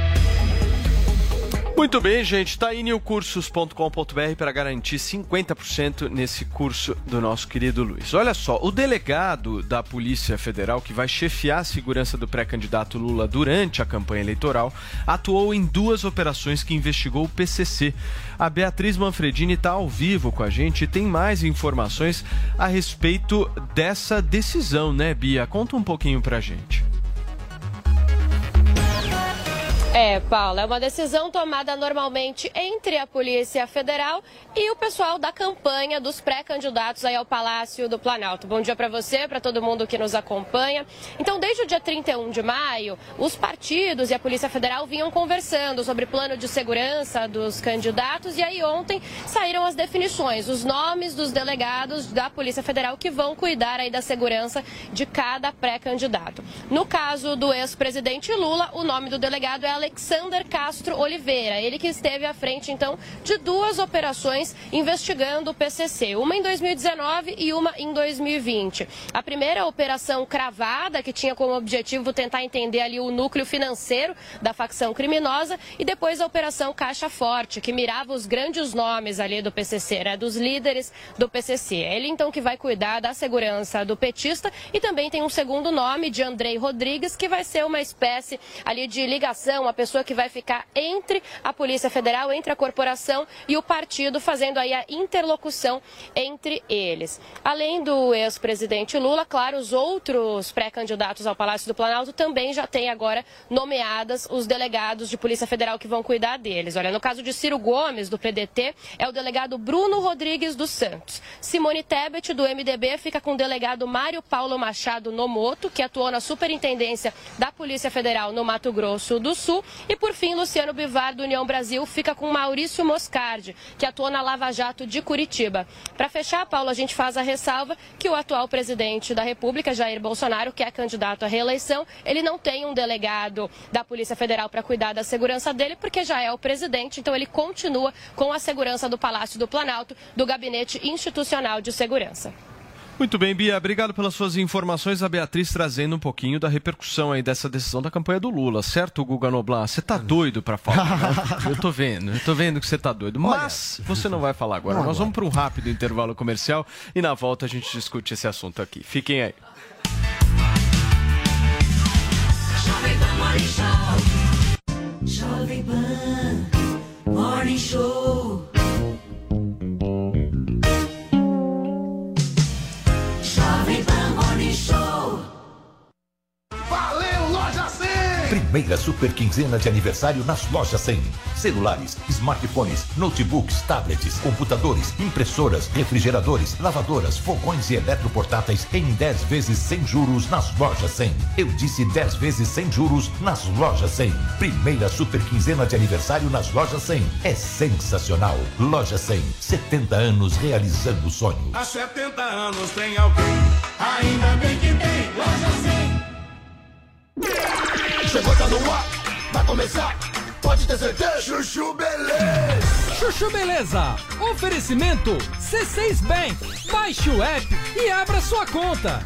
Muito bem, gente. Tá aí newcursos.com.br para garantir 50% nesse curso do nosso querido Luiz. Olha só, o delegado da Polícia Federal que vai chefiar a segurança do pré-candidato Lula durante a campanha eleitoral atuou em duas operações que investigou o PCC. A Beatriz Manfredini está ao vivo com a gente e tem mais informações a respeito dessa decisão, né, Bia? Conta um pouquinho pra gente. É, Paula, é uma decisão tomada normalmente entre a Polícia Federal e o pessoal da campanha dos pré-candidatos aí ao Palácio do Planalto. Bom dia para você, para todo mundo que nos acompanha. Então, desde o dia 31 de maio, os partidos e a Polícia Federal vinham conversando sobre plano de segurança dos candidatos e aí ontem saíram as definições, os nomes dos delegados da Polícia Federal que vão cuidar aí da segurança de cada pré-candidato. No caso do ex-presidente Lula, o nome do delegado é Alexander Castro Oliveira, ele que esteve à frente então de duas operações investigando o PCC, uma em 2019 e uma em 2020. A primeira a operação cravada, que tinha como objetivo tentar entender ali o núcleo financeiro da facção criminosa, e depois a operação Caixa Forte, que mirava os grandes nomes ali do PCC, né, dos líderes do PCC. Ele então que vai cuidar da segurança do petista e também tem um segundo nome de Andrei Rodrigues, que vai ser uma espécie ali de ligação, uma pessoa que vai ficar entre a Polícia Federal, entre a corporação e o partido, fazendo aí a interlocução entre eles. Além do ex-presidente Lula, claro, os outros pré-candidatos ao Palácio do Planalto também já têm agora nomeadas os delegados de Polícia Federal que vão cuidar deles. Olha, no caso de Ciro Gomes, do PDT, é o delegado Bruno Rodrigues dos Santos. Simone Tebet, do MDB, fica com o delegado Mário Paulo Machado Nomoto, que atuou na Superintendência da Polícia Federal no Mato Grosso do Sul. E por fim, Luciano Bivar, do União Brasil, fica com Maurício Moscardi, que atuou na Lava Jato de Curitiba. Para fechar, Paulo, a gente faz a ressalva que o atual presidente da República, Jair Bolsonaro, que é candidato à reeleição, ele não tem um delegado da Polícia Federal para cuidar da segurança dele, porque já é o presidente, então ele continua com a segurança do Palácio do Planalto, do Gabinete Institucional de Segurança. Muito bem, Bia, obrigado pelas suas informações. A Beatriz trazendo um pouquinho da repercussão aí dessa decisão da campanha do Lula, certo, Guga Noblar? Você tá doido para falar? Né? Eu tô vendo, eu tô vendo que você tá doido. Mas você não vai falar agora. Nós vamos para um rápido intervalo comercial e na volta a gente discute esse assunto aqui. Fiquem aí. Jovem Pan Morning Show. Jovem Pan Morning Show. Primeira super quinzena de aniversário nas lojas 100. Celulares, smartphones, notebooks, tablets, computadores, impressoras, refrigeradores, lavadoras, fogões e eletroportáteis em 10 vezes sem juros nas lojas 100. Eu disse 10 vezes sem juros nas lojas 100. Primeira super quinzena de aniversário nas lojas 100. É sensacional. Loja 100, 70 anos realizando sonhos. Há 70 anos tem alguém, ainda bem que tem Loja 100. Chegou, tá no ar, vai começar, pode ter certeza. Chuchu Beleza. Chuchu Beleza. Oferecimento C6 Bank. Baixe o app e abra sua conta.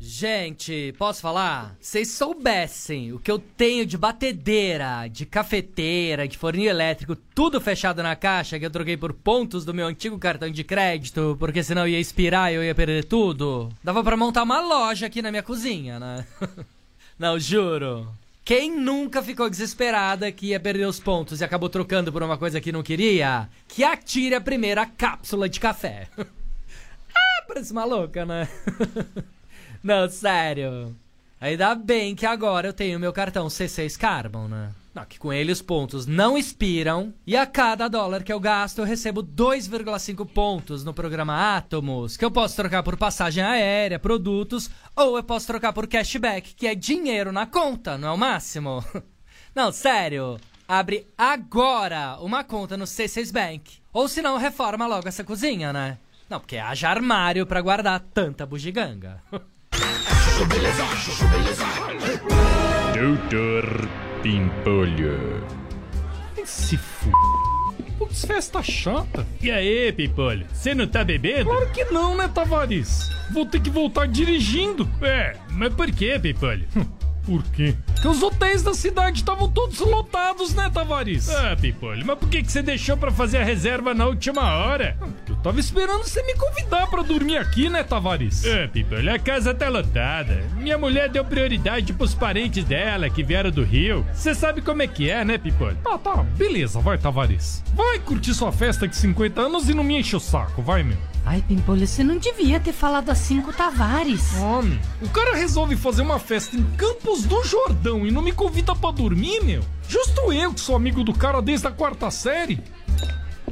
Gente, posso falar? Vocês soubessem o que eu tenho de batedeira, de cafeteira, de forninho elétrico, tudo fechado na caixa que eu troquei por pontos do meu antigo cartão de crédito, porque senão ia expirar e eu ia perder tudo. Dava pra montar uma loja aqui na minha cozinha, né? Não, juro. Quem nunca ficou desesperada que ia perder os pontos e acabou trocando por uma coisa que não queria? Que atire a primeira cápsula de café. ah, parece maluca, né? não, sério. Ainda bem que agora eu tenho meu cartão C6 Carbon, né? Não, que com ele os pontos não expiram e a cada dólar que eu gasto eu recebo 2,5 pontos no programa Atomos, que eu posso trocar por passagem aérea, produtos, ou eu posso trocar por cashback, que é dinheiro na conta, não é o máximo? Não, sério. Abre agora uma conta no C6 Bank. Ou se não, reforma logo essa cozinha, né? Não, porque haja armário pra guardar tanta bugiganga. Doutor Pimpolho. Se f... Putz, festa chata. E aí, Pimpolho? Você não tá bebendo? Claro que não, né, Tavares? Vou ter que voltar dirigindo. É, mas por que, Pimpolho? Por quê? Porque os hotéis da cidade estavam todos lotados, né, Tavares? Ah, Pimpolho, mas por que, que você deixou pra fazer a reserva na última hora? Tava esperando você me convidar pra dormir aqui, né, Tavares? Ah, Pimpolho, a casa tá lotada. Minha mulher deu prioridade pros parentes dela que vieram do Rio. Você sabe como é que é, né, Pimpolho? Tá, tá, beleza, vai, Tavares. Vai curtir sua festa de 50 anos e não me enche o saco, vai, meu. Ai, Pimpolho, você não devia ter falado assim com o Tavares. Homem, o cara resolve fazer uma festa em Campos do Jordão e não me convida pra dormir, meu? Justo eu que sou amigo do cara desde a quarta série.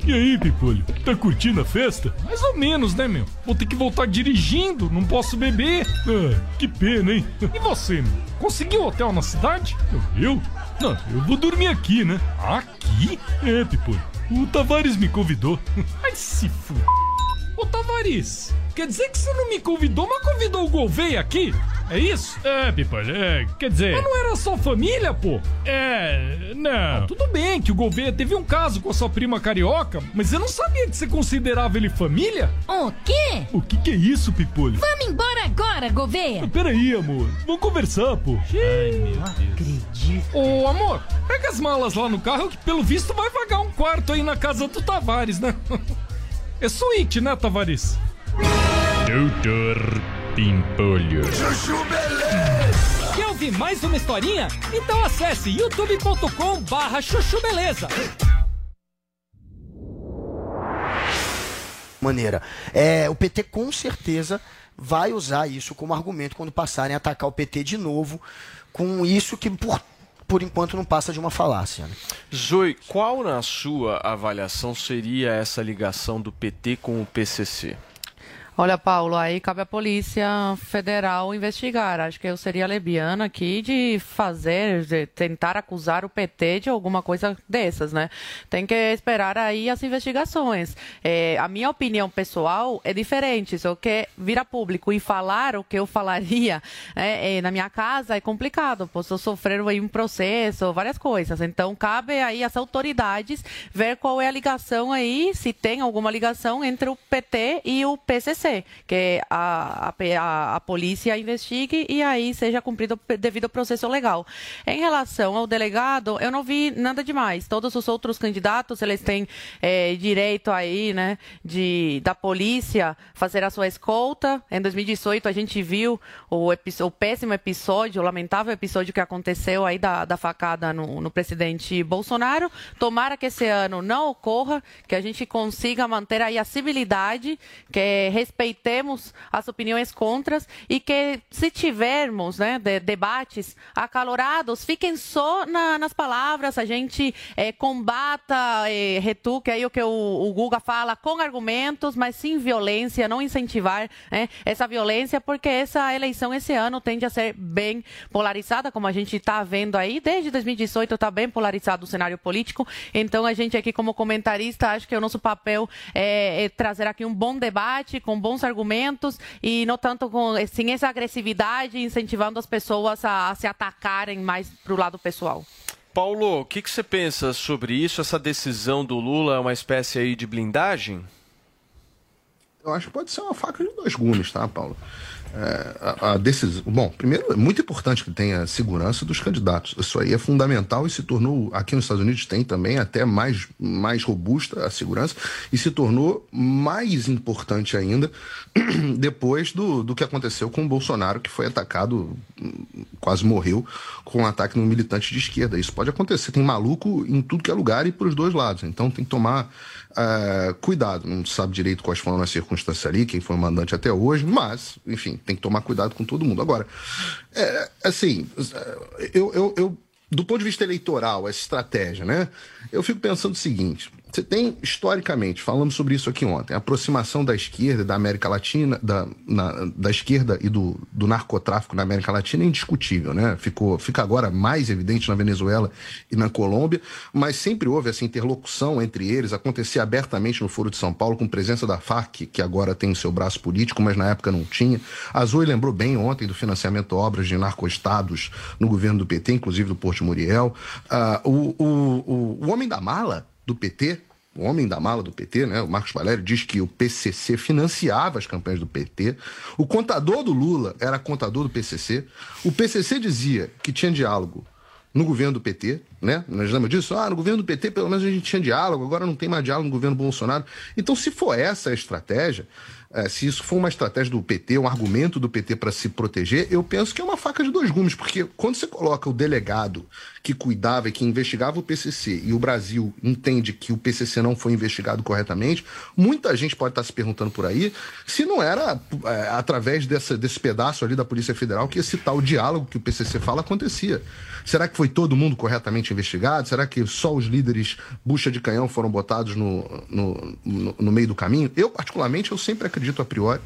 E aí, Pipolho? Tá curtindo a festa? Mais ou menos, né, meu? Vou ter que voltar dirigindo, não posso beber. Ah, que pena, hein? E você, meu? Conseguiu hotel na cidade? Eu? Não, eu vou dormir aqui, né? Aqui? É, Pipolho. O Tavares me convidou. Ai, se f... Ô, Tavares, quer dizer que você não me convidou, mas convidou o Gouveia aqui? É isso? É, Pipolho, é, quer dizer... Mas não era só família, pô? É, não... Ah, tudo bem que o Gouveia teve um caso com a sua prima carioca, mas eu não sabia que você considerava ele família. O quê? O que que é isso, Pipolho? Vamos embora agora, Gouveia. Peraí, amor, vamos conversar, pô. Ai, meu Deus. Acredito. Ô, amor, pega as malas lá no carro que pelo visto vai vagar um quarto aí na casa do Tavares, né? É suíte, né, Tavares? Doutor Pimpolho. Chuchu Beleza! Quer ouvir mais uma historinha? Então acesse youtube.com barra chuchu beleza. maneira. É, o PT com certeza vai usar isso como argumento quando passarem a atacar o PT de novo, com isso que por, por enquanto não passa de uma falácia. Né? Zoe, qual na sua avaliação seria essa ligação do PT com o PCC? Olha, Paulo, aí cabe à Polícia Federal investigar. Acho que eu seria lebiana aqui de fazer, de tentar acusar o PT de alguma coisa dessas, né? Tem que esperar aí as investigações. É, a minha opinião pessoal é diferente. Se eu quer vir a público e falar o que eu falaria né, é, na minha casa, é complicado. Posso sofrer aí um processo, várias coisas. Então, cabe aí às autoridades ver qual é a ligação aí, se tem alguma ligação entre o PT e o PCC que a, a, a, polícia investigue e aí seja cumprido devido ao processo legal. Em relação ao delegado, eu não vi nada demais. Todos os outros candidatos, eles têm é, direito aí, né, de, da polícia fazer a sua escolta. Em 2018, a gente viu o, o péssimo episódio, o lamentável episódio que aconteceu aí da, da facada no, no presidente Bolsonaro. Tomara que esse ano não ocorra, que a gente consiga manter aí a civilidade, que é respeitemos as opiniões contras e que se tivermos né, de, debates acalorados, fiquem só na, nas palavras, a gente é, combata, é, retuque aí o que o, o Guga fala com argumentos, mas sem violência, não incentivar né, essa violência, porque essa eleição esse ano tende a ser bem polarizada, como a gente está vendo aí, desde 2018 está bem polarizado o cenário político, então a gente aqui como comentarista, acho que o nosso papel é, é trazer aqui um bom debate, com bons argumentos e não tanto com sem essa agressividade, incentivando as pessoas a, a se atacarem mais para o lado pessoal. Paulo, o que, que você pensa sobre isso? Essa decisão do Lula é uma espécie aí de blindagem? Eu acho que pode ser uma faca de dois gumes, tá, Paulo? É, a, a decisão. Bom, primeiro, é muito importante que tenha segurança dos candidatos. Isso aí é fundamental e se tornou, aqui nos Estados Unidos tem também até mais, mais robusta a segurança e se tornou mais importante ainda depois do, do que aconteceu com o Bolsonaro, que foi atacado, quase morreu, com um ataque no militante de esquerda. Isso pode acontecer, tem maluco em tudo que é lugar e para os dois lados. Então tem que tomar uh, cuidado. Não sabe direito quais foram as circunstâncias ali, quem foi o mandante até hoje, mas, enfim, tem que tomar cuidado com todo mundo. Agora, é, assim, eu, eu, eu do ponto de vista eleitoral, essa estratégia, né? Eu fico pensando o seguinte: você tem, historicamente, falamos sobre isso aqui ontem, a aproximação da esquerda, da América Latina, da, na, da esquerda e do, do narcotráfico na América Latina é indiscutível, né? Ficou, fica agora mais evidente na Venezuela e na Colômbia, mas sempre houve essa interlocução entre eles, acontecia abertamente no Foro de São Paulo, com presença da FARC, que agora tem o seu braço político, mas na época não tinha. A Zoe lembrou bem ontem do financiamento de obras de narcoestados no governo do PT, inclusive do Porto Muriel. Uh, o, o, o, o homem da mala do PT, o homem da mala do PT, né, o Marcos Valério, diz que o PCC financiava as campanhas do PT. O contador do Lula era contador do PCC. O PCC dizia que tinha diálogo no governo do PT, né? Nós lembra disso? Ah, no governo do PT pelo menos a gente tinha diálogo, agora não tem mais diálogo no governo Bolsonaro. Então, se for essa a estratégia, é, se isso for uma estratégia do PT, um argumento do PT para se proteger, eu penso que é uma faca de dois gumes, porque quando você coloca o delegado que cuidava e que investigava o PCC e o Brasil entende que o PCC não foi investigado corretamente, muita gente pode estar se perguntando por aí se não era é, através dessa, desse pedaço ali da Polícia Federal que esse tal diálogo que o PCC fala acontecia. Será que foi todo mundo corretamente investigado? Será que só os líderes bucha de canhão foram botados no, no, no, no meio do caminho? Eu, particularmente, eu sempre acredito a priori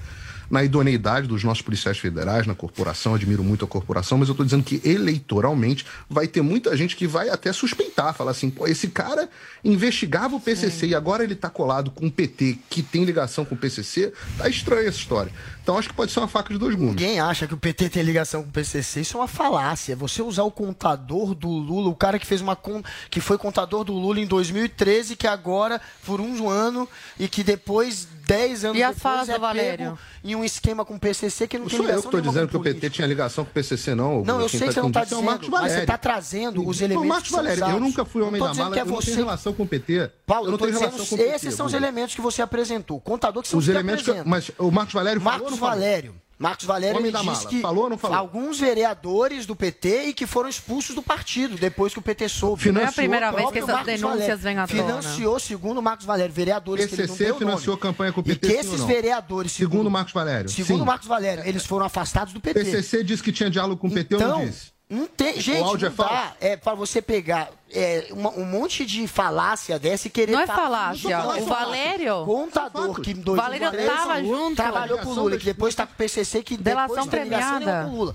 na idoneidade dos nossos policiais federais, na corporação, admiro muito a corporação, mas eu estou dizendo que eleitoralmente vai ter muita gente que vai até suspeitar, falar assim, pô, esse cara investigava o PCC Sim. e agora ele está colado com o PT que tem ligação com o PCC, tá estranha essa história. Então acho que pode ser uma faca de dois gumes. Ninguém acha que o PT tem ligação com o PCC, isso é uma falácia. Você usar o contador do Lula, o cara que fez uma que foi contador do Lula em 2013, que agora por um ano e que depois 10 anos e depois falas é do Valério? em um esquema com o PCC que não, não tem sou ligação eu que estou dizendo que o PT tinha ligação com o PCC, não. Não, eu sei que você não está dizendo, é Marcos Valério. mas você está trazendo os elementos o Marcos Valério, eu nunca fui homem da mala, é eu não tenho relação com o PT. Paulo, eu não tenho dizendo, relação com o PT. Esses são os elementos que você apresentou. Contador que são os, elementos que, que Mas o Marcos Valério Marcos Valério. Marcos Valério Homem mala. que Falou ou não falou? alguns vereadores do PT e que foram expulsos do partido depois que o PT soube. Financiou não é a primeira vez que essas denúncias vêm à tona. Financiou, segundo Marcos Valério, vereadores PCC que ele não financiou nome. campanha com o PT, E que esses vereadores, segundo, segundo Marcos Valério. Segundo sim. Marcos Valério, eles foram afastados do PT. PCC disse que tinha diálogo com o PT então, ou não disse? Não tem, gente, o áudio não é falso? dá. É para você pegar é, uma, um monte de falácia dessa e querer. Não é falar- falácia. Não é O. Valério- Contador que em O Valério 2013 tava junto. Trabalhou com o Lula, que depois tá com o PCC, que Delação depois ligação premiada. com o Lula.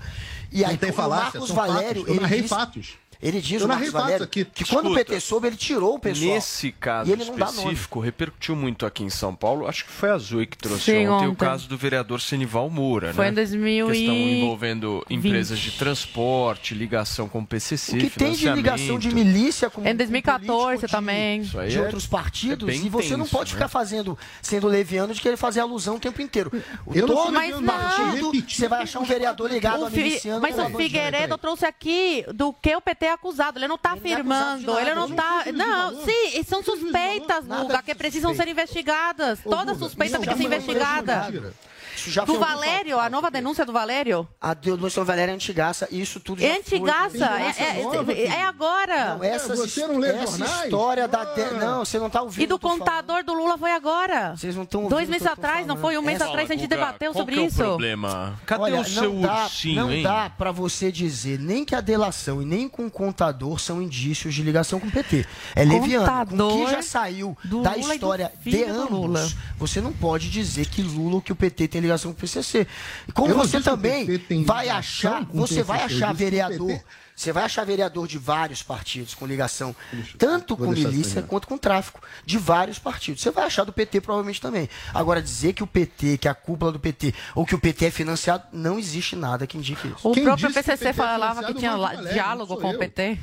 E aí, não tem o falácia, Marcos são Valério, fatos. Eu ele narrei diz, fatos. Ele diz, Eu o Marcos Valério, aqui. que quando o Escuta, PT soube, ele tirou o pessoal. Nesse caso e não específico, repercutiu muito aqui em São Paulo. Acho que foi a Zoe que trouxe Sim, ontem, o ontem. caso do vereador Senival Moura, Foi né? em 2000 Questão envolvendo empresas de transporte, ligação com o PCC, O que tem de ligação de milícia com Em 2014 também. Isso aí de é- outros partidos é e você não tenso, pode né? ficar fazendo sendo leviano de querer fazer alusão o tempo inteiro. O Eu não todo Mas partido, não. você vai achar um vereador ligado O a miliciano. mas o. Figueiredo trouxe aqui do que o PT é acusado. Ele não está Ele não é afirmando, ele não está. Não, sim, e são suspeitas, de que precisam ser investigadas. Toda suspeita tem que ser investigada. Mentira. Isso já Do Valério, a nova denúncia do Valério? A denúncia do Valério é antigaça isso tudo já É antigaça, foi. é, é- é agora. Não, essas, Você não lê essa jornais? história da... de- Ah. Não, você não tá ouvindo. E do tô falando. contador do Lula foi agora. Vocês não estão ouvindo Dois meses atrás, não foi? Um mês Essa- atrás a gente Guga, debateu qual sobre é o isso. problema? Cadê Olha, o seu não dá, ursinho, não hein? dá pra você dizer nem que a delação e nem com o contador são indícios de ligação com o PT. É leviano. Com o Contador que já saiu da Lula história de ambos, Lula. você não pode dizer que Lula ou que o PT tem ligação com o PCC. Como você também vai achar, você vai achar vereador, você vai achar vereador de vários partidos com ligação, tanto com milícia terminar. quanto com tráfico, de vários partidos. Você vai achar do PT provavelmente também. Agora, dizer que o PT, que a cúpula do PT, ou que o PT é financiado, não existe nada que indique isso. O Quem próprio que o PCC PT é falava que tinha Valério, diálogo com o eu. PT.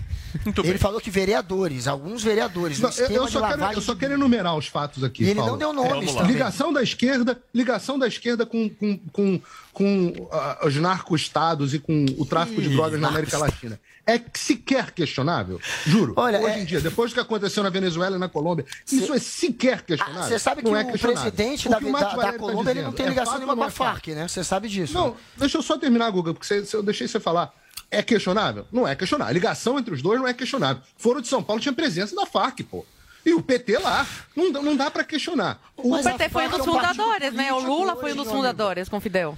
Ele falou que vereadores, alguns vereadores, Não, no eu, só quero, eu só quero enumerar os fatos aqui. E ele Paulo. não deu nomes também. Ligação da esquerda, ligação da esquerda com, com, com, com ah, os narco-estados e com o tráfico de drogas na América Latina. É sequer questionável? Juro. Olha, hoje é- em dia, depois do que aconteceu na Venezuela e na Colômbia, isso é sequer questionável. Ah, Você sabe que não é o questionável. presidente O da, o da, da Valério tá Colômbia ele não tem é ligação fato nenhuma com a é? Farc, né? Você sabe disso. Não, deixa eu só terminar, Guga, porque você- você- eu deixei você falar. É questionável? Não é questionável. A ligação entre os dois não é questionável. Foro de São Paulo tinha presença da Farc, pô. E o PT lá. Não, dá- não dá pra questionar. O O Mas PT foi um dos é fundadores, né? O Lula foi um dos fundadores com o Fidel.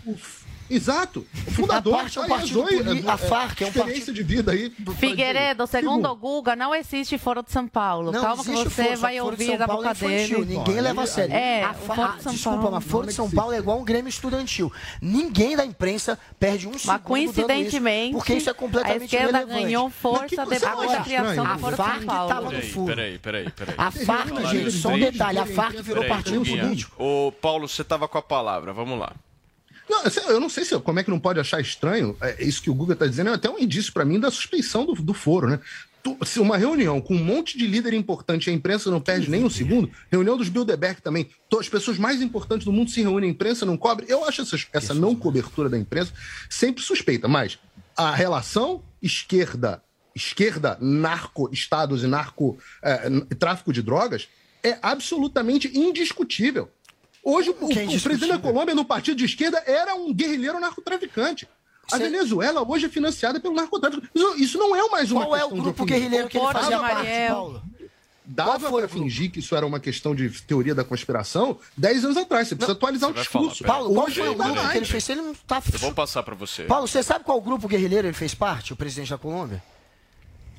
Exato. O fundador. A parte é um aí, partido político, a FARC é um experiência partido- de vida aí. Figueiredo, segundo o Guga, não existe Foro de São Paulo. Não Calma que existe você Foro, vai ouvir São da Paulo boca é dele. Ninguém leva a sério. É, a Foro de São Desculpa, Paulo. mas Foro de São Paulo é igual um Grêmio estudantil. Ninguém da imprensa perde um segundo dando coincidentemente, isso, porque isso é completamente a esquerda irrelevante. ganhou força Mas depois da criação do Foro A de São FARC Paulo. estava no Peraí, furo. peraí, peraí, peraí. A FARC, gente, só um detalhe, a FARC virou partido político. Ô, Paulo, você tava com a palavra, vamos lá. Não, eu não sei se, como é que não pode achar estranho. É, isso que o Guga está dizendo é até um indício para mim da suspeição do, do foro, né? Tu- se uma reunião com um monte de líder importante e a imprensa não perde nem um segundo, reunião dos Bilderberg também, as pessoas mais importantes do mundo se reúnem, a imprensa não cobre. Eu acho essa, essa não cobertura da imprensa sempre suspeita, mas a relação esquerda, esquerda, narco, estados e narco, eh, n- tráfico de drogas é absolutamente indiscutível. Hoje, o, que é o presidente da Colômbia, no partido de esquerda, era um guerrilheiro narcotraficante. A Venezuela hoje é financiada pelo narcotráfico. Isso, isso não é mais uma Qual é o questão de grupo guerrilheiro que ele fazia parte, Mariel. Paulo? Dava para fingir que isso era uma questão de teoria da conspiração 10 anos atrás. Você precisa atualizar o Você falar, discurso. peraí. Paulo, qual Hoje foi o não dá grupo que mais. ele fez? Ele não tá... Eu vou passar pra você. Paulo, você sabe qual grupo guerrilheiro ele fez parte, o presidente da Colômbia?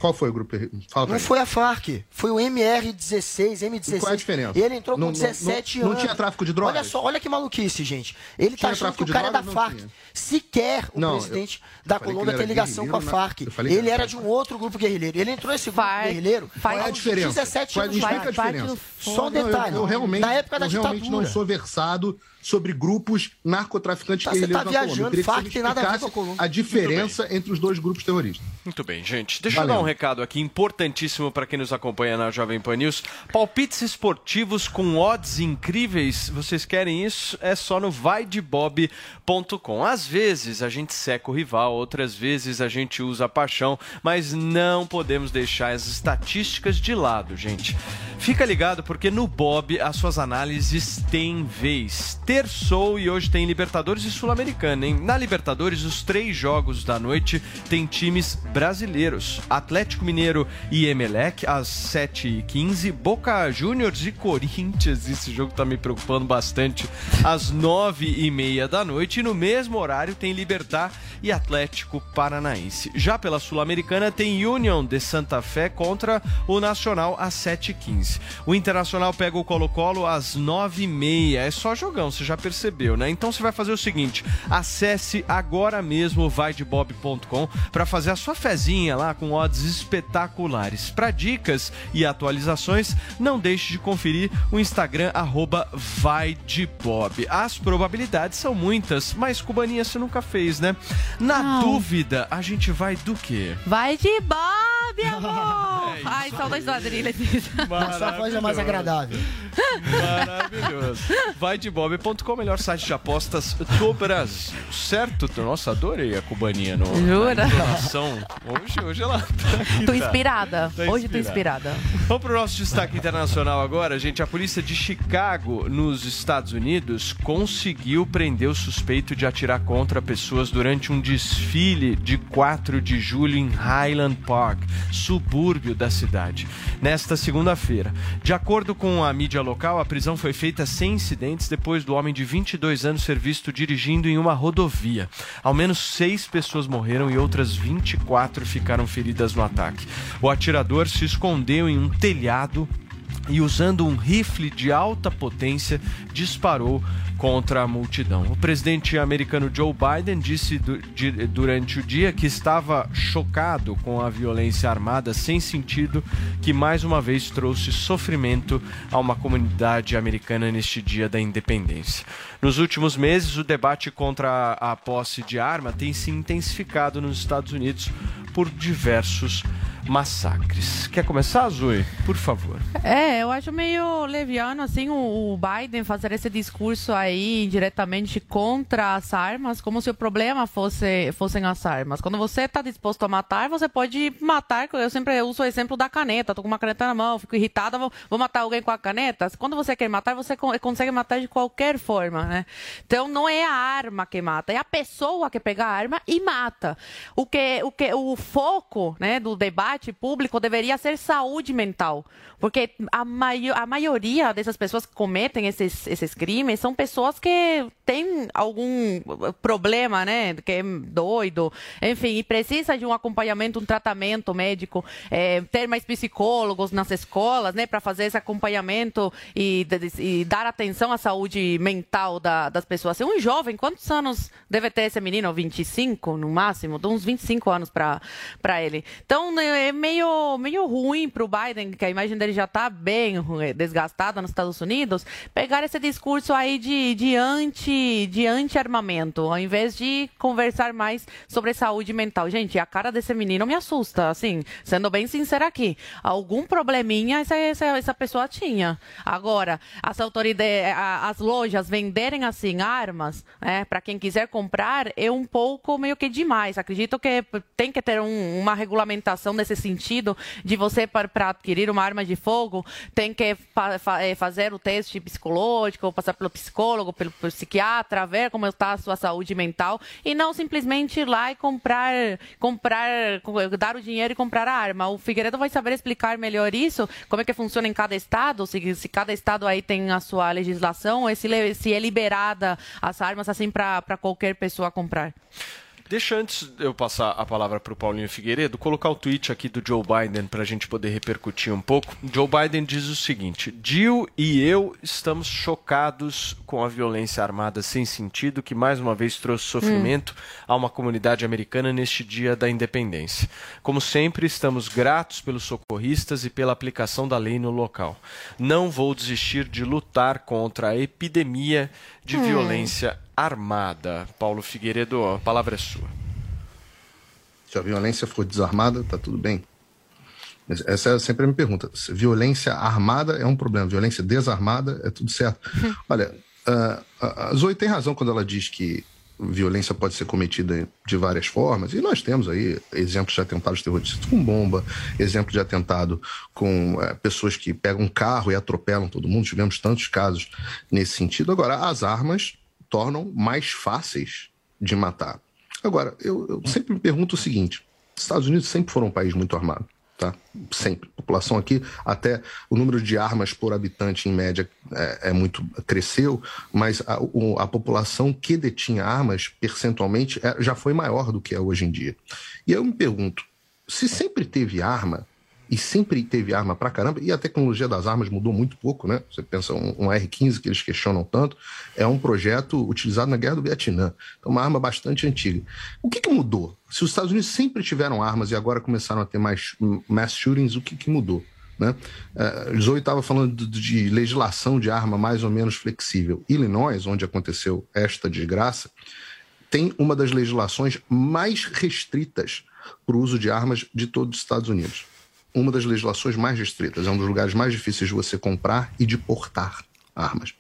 Qual foi o grupo? Fala Não mim. foi a FARC, foi o MR-16, M16. E qual é a diferença? Ele entrou com Não- não- 17 não- não anos. tinha tráfico de drogas? Olha só, olha que maluquice, gente. Ele tá Tinha achando que o cara é da? Não FARC. tinha. Sequer o Não, presidente eu da que Colômbia tem ligação com a FARC. eu Ele era era de um outro grupo guerrilheiro. Ele entrou nesse grupo Far- guerrilheiro Qual é a diferença? 17 Qual é- anos de explica a diferença. Só um Não, eu- detalhe. Eu, realmente, na época da eu realmente ditadura. não sou versado sobre grupos narcotraficantes Tá, guerrilheiros tá na Colômbia. viajando, Eu queria que tem nada a ver com a Colômbia. a diferença entre os dois grupos terroristas. Muito bem, gente. Deixa eu Valeu. dar um recado aqui importantíssimo para quem nos acompanha na Jovem Pan News. Palpites esportivos com odds incríveis. Vocês querem isso? É só no vaidebob.com. Às vezes a gente seca o rival, outras vezes a gente usa a paixão, mas não podemos deixar as estatísticas de lado, gente. Fica ligado porque no Bob as suas análises têm vez. Terçou e hoje tem Libertadores e Sul-Americana, hein? Na Libertadores, os três jogos da noite tem times brasileiros. Atlético Mineiro e Emelec, às 7h15. Boca Juniors e Corinthians, esse jogo tá me preocupando bastante, às 9h30 da noite. E no mesmo horário tem Libertar e Atlético Paranaense. Já pela Sul-Americana tem Union de Santa Fé contra o Nacional às 7h15. O Internacional pega o Colo-Colo às 9h30. É só jogão, você já percebeu, né? Então você vai fazer o seguinte: acesse agora mesmo o vaidebob.com para fazer a sua fezinha lá com odds espetaculares. Para dicas e atualizações, não deixe de conferir o Instagram arroba vaidebob. As probabilidades são muitas, mas cubaninha você nunca fez, né? Na Não. dúvida, a gente vai do quê? Vai de Bob, amor! Ai, saudades do Adrilha. A sua voz é mais agradável. Maravilhoso. Vai de bob.com, melhor site de apostas do Brasil. Certo? Nossa, adorei a cubaninha no Jura? Hoje, hoje ela tá aqui, Tô tá. inspirada. Tá Hoje tô inspirada. Vamos pro nosso destaque internacional agora, gente. A polícia de Chicago, nos Estados Unidos, conseguiu prender o suspeito de atirar contra pessoas durante um desfile de 4 de julho em Highland Park, subúrbio da cidade, nesta segunda-feira. De acordo com a mídia local, a prisão foi feita sem incidentes depois do homem de 22 anos ser visto dirigindo em uma rodovia. Ao menos seis pessoas morreram e outras 24 ficaram feridas no ataque. O atirador se escondeu em um telhado e usando um rifle de alta potência disparou contra a multidão. O presidente americano Joe Biden disse du- de- durante o dia que estava chocado com a violência armada sem sentido que mais uma vez trouxe sofrimento a uma comunidade americana neste dia da independência. Nos últimos meses, o debate contra a posse de arma tem se intensificado nos Estados Unidos por diversos massacres. Quer começar, Zoe? Por favor. É, eu acho meio leviano, assim, o, Biden fazer esse discurso aí diretamente contra as armas, como se o problema fosse, fossem as armas. Quando você está disposto a matar, você pode matar. Eu sempre uso o exemplo da caneta. Tô com uma caneta na mão, fico irritada, vou, vou matar alguém com a caneta. Quando você quer matar, você con- consegue matar de qualquer forma, né? Então não é a arma que mata, é a pessoa que pega a arma e mata. O que o, que, o foco né, do debate debate público deveria ser saúde mental. Porque a, mai a maioria dessas pessoas que cometem esses, esses crimes são pessoas que têm algum problema, né? Que é doido, enfim, e precisa de um acompanhamento, um tratamento médico, é, ter mais psicólogos nas escolas, né? Para fazer esse acompanhamento e, e, dar atenção à saúde mental da, das pessoas. Um jovem, quantos anos deve ter esse menino? 25 no máximo? Uns 25 anos para ele. Então, né, é meio, meio ruim para o Biden, que a imagem dele já está bem desgastada nos Estados Unidos, pegar esse discurso aí de, de anti de anti-armamento, ao invés de conversar mais sobre saúde mental. Gente, a cara desse menino me assusta, assim, sendo bem sincera aqui. Algum probleminha essa, essa, essa pessoa tinha. Agora, as autoridades, as lojas venderem assim armas, né, para quem quiser comprar, é um pouco meio que demais. Acredito que tem que ter um, uma regulamentação sentido de você para adquirir uma arma de fogo tem que fa fa fazer o teste psicológico, passar pelo psicólogo, pelo, psiquiatra, ver como está a sua saúde mental e não simplesmente ir lá e comprar, comprar, dar o dinheiro e comprar a arma. O Figueiredo vai saber explicar melhor isso, como é que funciona em cada estado, se, se cada estado aí tem a sua legislação, ou se, se é liberada as armas assim para qualquer pessoa comprar. Deixa antes eu passar a palavra para o Paulinho Figueiredo, colocar o tweet aqui do Joe Biden para a gente poder repercutir um pouco. Joe Biden diz o seguinte: Jill e eu estamos chocados com a violência armada sem sentido que mais uma vez trouxe sofrimento hum. a uma comunidade americana neste dia da independência. Como sempre, estamos gratos pelos socorristas e pela aplicação da lei no local. Não vou desistir de lutar contra a epidemia de hum. violência armada. Paulo Figueiredo, a palavra é sua. Se a violência for desarmada, tá tudo bem. Essa é sempre a minha pergunta. Se violência armada é um problema, violência desarmada é tudo certo. Olha, a Zoe tem razão quando ela diz que violência pode ser cometida de várias formas, e nós temos aí exemplos de atentados terroristas com bomba, exemplo de atentado com é, pessoas que pegam um carro e atropelam todo mundo, tivemos tantos casos nesse sentido. Agora, as armas tornam mais fáceis de matar. Agora, eu, eu sempre me pergunto o seguinte: Estados Unidos sempre foram um país muito armado. Tá? Sempre. A população aqui, até o número de armas por habitante, em média, é, é muito cresceu, mas a, o, a, população que detinha armas, percentualmente, é, já foi maior do que é hoje em dia. E eu me pergunto: se sempre teve arma, e sempre teve arma pra caramba, e a tecnologia das armas mudou muito pouco, né? Você pensa um, um R-15 que eles questionam tanto, é um projeto utilizado na Guerra do Vietnã, então uma arma bastante antiga. O que, que mudou? Se os Estados Unidos sempre tiveram armas e agora começaram a ter mais mass shootings, o que, que mudou? Né? Uh, Zoe estava falando de, de, legislação de arma mais ou menos flexível. Illinois, onde aconteceu esta desgraça, tem uma das legislações mais restritas para o uso de armas de todos os Estados Unidos uma das legislações mais restritas, é um dos lugares mais difíceis de você comprar e de portar armas.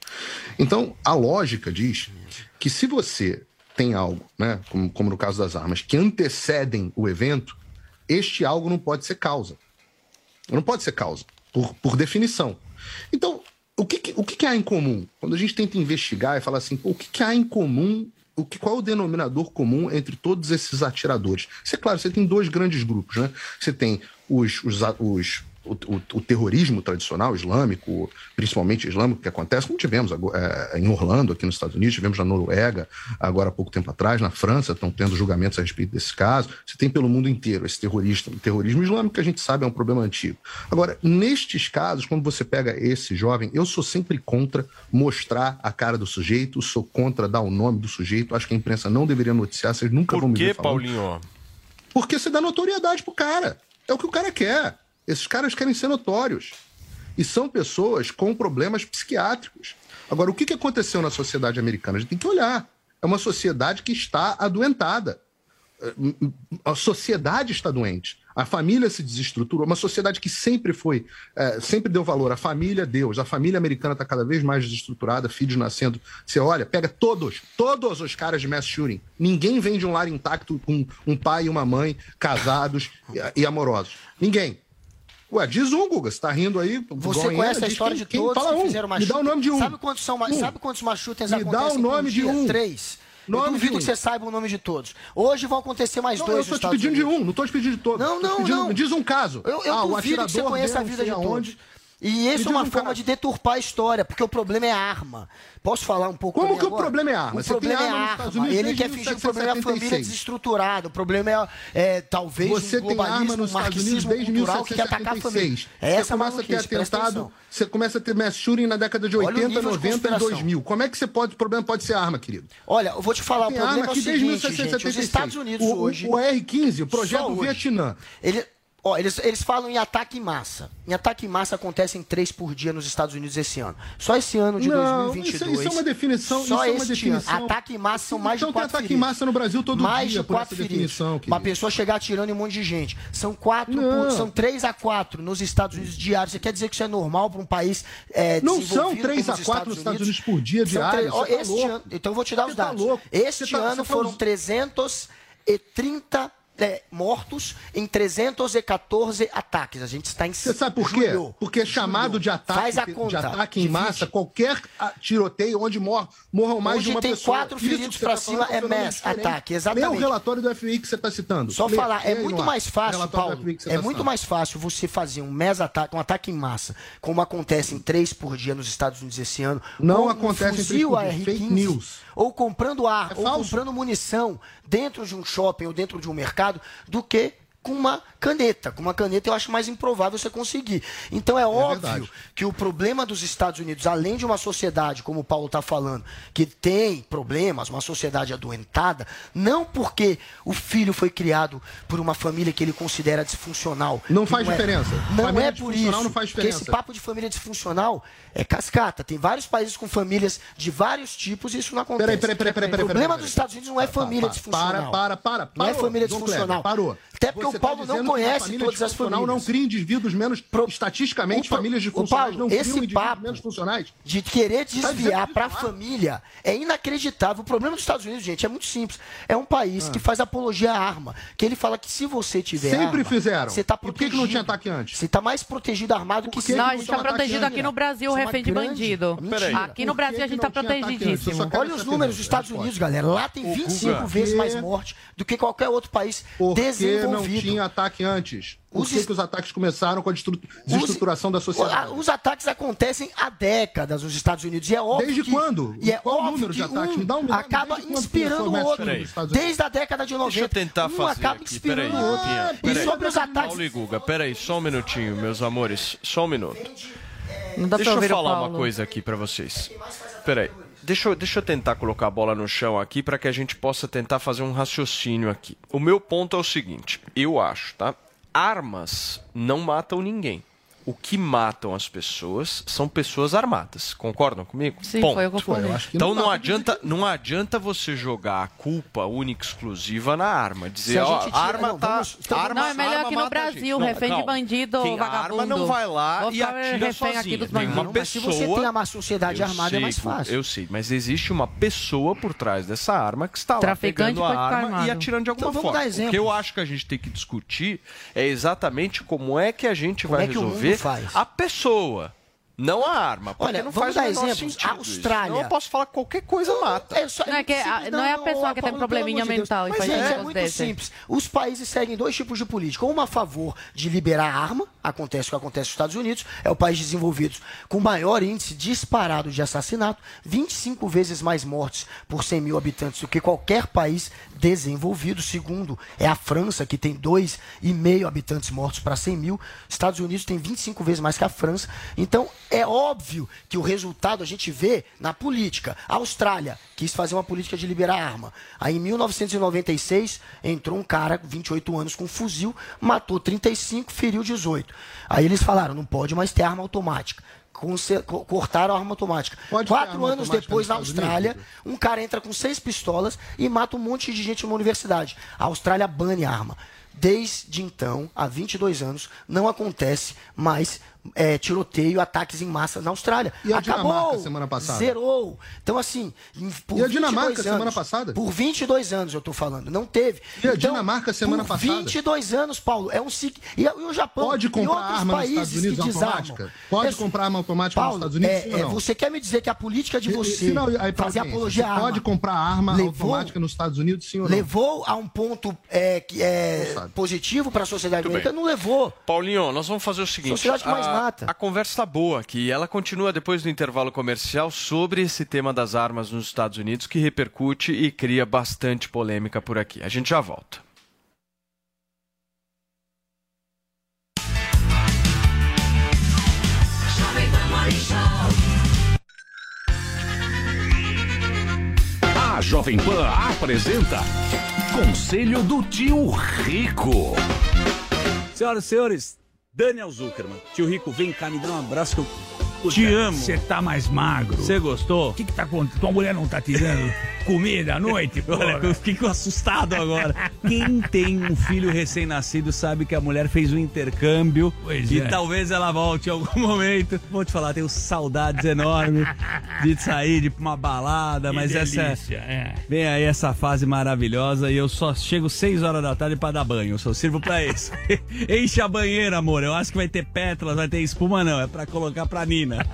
Então, a lógica diz que se você tem algo, né, como, como no caso das armas, que antecedem o evento, este algo não pode ser causa. Não pode ser causa, por, por definição. Então, o que, o que, há em comum? Quando a gente tenta investigar e falar assim, o que, que há em comum o que, qual é o denominador comum entre todos esses atiradores? Isso é claro, você tem dois grandes grupos, né? Você tem os, os, os o, o, o, terrorismo tradicional islâmico, principalmente islâmico, que acontece, como tivemos é, em Orlando, aqui nos Estados Unidos, tivemos na Noruega, agora há pouco tempo atrás, na França, estão tendo julgamentos a respeito desse caso. Você tem pelo mundo inteiro esse terrorista, o terrorismo islâmico, que a gente sabe é um problema antigo. Agora, nestes casos, quando você pega esse jovem, eu sou sempre contra mostrar a cara do sujeito, sou contra dar o nome do sujeito, acho que a imprensa não deveria noticiar, vocês nunca Por vão me ver ver falando. Paulinho? Porque você dá notoriedade pro cara. É o que o cara quer. Esses caras querem ser notórios. E são pessoas com problemas psiquiátricos. Agora, o que aconteceu na sociedade americana? A gente tem que olhar. É uma sociedade que está adoentada. A sociedade está doente. A família se desestruturou. Uma sociedade que sempre foi, é, sempre deu valor à família, Deus. A família americana está cada vez mais desestruturada, filhos nascendo. Você olha, pega todos, todos os caras de mass shooting. Ninguém vem de um lar intacto com um pai e uma mãe casados e, e amorosos. Ninguém. Ué, diz um, Guga. Você tá rindo aí. Você conhece a história quem, de todos que um. fizeram Me dá o nome de um. Sabe quantos, são, um. sabe quantos machutas Me dá o nome de um. Três. Eu Nome de duvido que você saiba o nome de todos. Hoje vão acontecer mais Não, dois eu estou te pedindo de Unidos. um, não estou te pedindo de todos. Não, não, pedindo- não. Diz um caso. Eu, eu ah, o duvido que você conheça a vida de aonde. E isso é uma um forma de deturpar a história, porque o problema é a arma. Posso falar um pouco Como que o agora? problema é a arma? O Você problema tem é a arma arma. Unidos Ele quer fingir que o problema é a família 1776. desestruturada. O problema é, é talvez Você um tem arma globalismo, nos um Estados Unidos marxismo desde cultural que quer atacar a família. 1776. É essa você começa a ter atentado, você começa a ter mass shooting na década de Olha o 80, nível de 90 e conspiração. 2000. Como é que você pode, o problema pode ser arma, querido? Olha, eu vou te falar, Tem o problema arma é o aqui desde seguinte, gente, 1776. os Estados Unidos o, o- hoje... O R-15, o projeto. Vietnã. Ele, ó, eles, eles falam em ataque em massa. Em ataque em massa acontecem três por dia nos Estados Unidos esse ano. Só esse ano de Não, 2022. isso- isso é uma definição- Só isso é uma definição. ano. Ataque em massa são mais Então de tem quatro ataque em feridos. massa no Brasil todo mais dia de por quatro feridos. Uma pessoa chegar atirando em um monte de gente. São quatro, por- são três a quatro nos Estados Unidos diários. Você quer dizer que isso é normal para um país é, Não são três a os quatro nos Estados Unidos por dia São diário. três- ó, Você tá então eu vou te dar os Você tá dados. louco. Este tá- ano tá foram us- 330 é, mortos em 314 ataques. A gente está em Você sabe por quê? julho. Porque é chamado de ataque, Faz a de conta. ataque em massa qualquer tiroteio onde mor, morram mais Onde de uma tem pessoa. quatro Isso feridos tá cima falando é fenômeno mass diferente. ataque, exatamente. Nem o relatório do FMI que você está citando. Só Lê, falar, é muito mais fácil, Paulo. É tá muito mais fácil você fazer um mass ataque, um ataque em massa, como acontece em três por dia nos Estados Unidos esse ano. Não acontece em um três fuzil por dia. AR-15, Fake news. Ou comprando ar, É ou falso. comprando munição dentro de um shopping ou dentro de um mercado, do que com uma caneta. Com uma caneta eu acho mais improvável você conseguir. Então é, óbvio verdade. que o problema dos Estados Unidos, além de uma sociedade, como o Paulo está falando, que tem problemas, uma sociedade adoentada, não porque o filho foi criado por uma família que ele considera disfuncional. Não faz é- diferença. Não Família é por isso. não faz Porque diferença. esse papo de família disfuncional é cascata. Tem vários países com famílias de vários tipos e isso não acontece. Peraí, peraí, peraí, peraí, O peraí, problema peraí, dos peraí. Estados Unidos não é família pa- disfuncional. Para, para, para. Não é família disfuncional. Parou. Até porque Você o Paulo tá não conhece família todas as famílias. não cria indivíduos menos, estatisticamente, o pro- famílias o disfuncionais Paulo, não esse papo menos funcionais. de querer Tá desviar para a família é inacreditável. O problema dos Estados Unidos, gente, é muito simples. É um país que faz apologia à arma. Que ele fala que se você tiver Ah. Sempre arma, fizeram. você tá E por que protegido. que não tinha ataque antes? Você tá mais protegido armado que, se Não, a que gente tá tinha protegido aqui no Brasil, refém de bandido. Aqui no Brasil que a gente que tá? Eu protegidíssimo. Olha os números dos. Estados Unidos, galera. Lá tem Ô, 25 Guga, vezes que- mais morte do que qualquer outro país Porque não desenvolvido. tinha ataque antes. Por Os que, os ataques começaram com a desestruturação da sociedade? Os ataques acontecem há décadas nos Estados Unidos. E é óbvio Desde que, quando? E é Qual o óbvio número de que ataques? um Me dá um- acaba inspirando o o outro. Desde a década de 90. Deixa eu tentar um fazer acaba aqui. inspirando Peraí, o outro. E peraí. sobre os ataques... Paulo e Guga, peraí, só um minutinho, meus amores. Só um minuto. Não dá Deixa pra eu o falar uma coisa aqui pra vocês. Peraí. Deixa eu, deixa eu tentar colocar a bola no chão aqui para que a gente possa tentar fazer um raciocínio aqui. O meu ponto é o seguinte: eu acho, tá? Armas não matam ninguém. O que matam as pessoas são pessoas armadas. Concordam comigo? Sim, Ponto. foi o que eu falei. eu que Então não não, adianta, não adianta você jogar a culpa única e exclusiva na arma. Dizer, a ó, gente tira- a arma não, tá. vamos- arma, Não, é melhor arma aqui no a. Brasil, Não, refém de calma. bandido, Quem vagabundo. arma não vai lá Vou e atira refém aqui sozinho. dos Tem uma bandidos. Mas se pessoa. você tem uma sociedade Eu armada, é mais sei, fácil. Eu sei, mas existe uma pessoa por trás dessa arma que está lá Traficante pegando a arma armado. e atirando de alguma Então vamos forma. dar O que eu acho que a gente tem que discutir é exatamente como é que a gente Como vai é resolver faz? a pessoa. Não a arma, Olha, não vamos faz dar exemplos. sentido A Austrália. Não, eu posso falar que qualquer coisa mata. É só- Não é que a- simples, não é a pessoa que tem probleminha de mental e Mas, faz gente, negócio é muito desse. simples. Os países seguem dois tipos de política. Uma a favor de liberar a arma, acontece o que acontece nos Estados Unidos, é o país desenvolvido com maior índice disparado de assassinato, 25 vezes mais mortes por 100 mil habitantes do que qualquer país desenvolvido. Segundo, é a França, que tem 2,5 habitantes mortos para 100 mil. Estados Unidos tem 25 vezes mais que a França. Então, é óbvio que o resultado a gente vê na política. A Austrália quis fazer uma política de liberar arma. Aí, em 1996, entrou um cara, 28 anos, com um fuzil, matou 35, feriu 18. Aí eles falaram, não pode mais ter arma automática. Cortaram a arma automática. Pode Quatro arma anos automática depois, na Austrália, um cara entra com seis pistolas e mata um monte de gente numa universidade. A Austrália bane a arma. Desde então, há 22 anos, não acontece mais é, tiroteio, ataques em massa na Austrália. E a Acabou, Dinamarca semana passada? Zerou. Então, assim, por E a Dinamarca 22 semana anos, passada? Por 22 anos eu tô falando, não teve. E a Então, Dinamarca semana por passada? 22 anos, Paulo, é um ciclo. E, e o Japão Pode e comprar outros arma nos países Estados Unidos automática? Pode É- comprar arma automática Paulo, nos Estados Unidos? é- é, não? você quer me dizer que a política de E- e- você se não, aí fazer audiência, apologia à você arma pode comprar arma levou- automática nos Estados Unidos, sim ou não? levou a um ponto é, que é positivo para a sociedade Muito americana? bem. Não levou. Paulinho, nós vamos fazer o seguinte. Sociedade mais a, mata. a conversa tá boa aqui. Ela continua depois do intervalo comercial sobre esse tema das armas nos Estados Unidos que repercute e cria bastante polêmica por aqui. A gente já volta. A Jovem Pan apresenta Conselho do Tio Rico. Senhoras e senhores, Daniel Zuckerman. Tio Rico, vem cá, me dá um abraço que eu te Puta, amo. Você tá mais magro. Você gostou? O que que tá acontecendo? Tua mulher não tá te dando comida à noite? Olha, eu fiquei assustado agora. Quem tem um filho recém-nascido sabe que a mulher fez um intercâmbio Pois e é. talvez ela volte em algum momento. Vou te falar, tenho saudades enormes de sair de uma balada, Que mas delícia, essa é. vem aí essa fase maravilhosa e eu só chego 6 horas da tarde pra dar banho. Eu só sirvo pra isso. Enche a banheira, amor. Eu acho que vai ter pétalas, vai ter espuma não, é pra colocar pra Nina.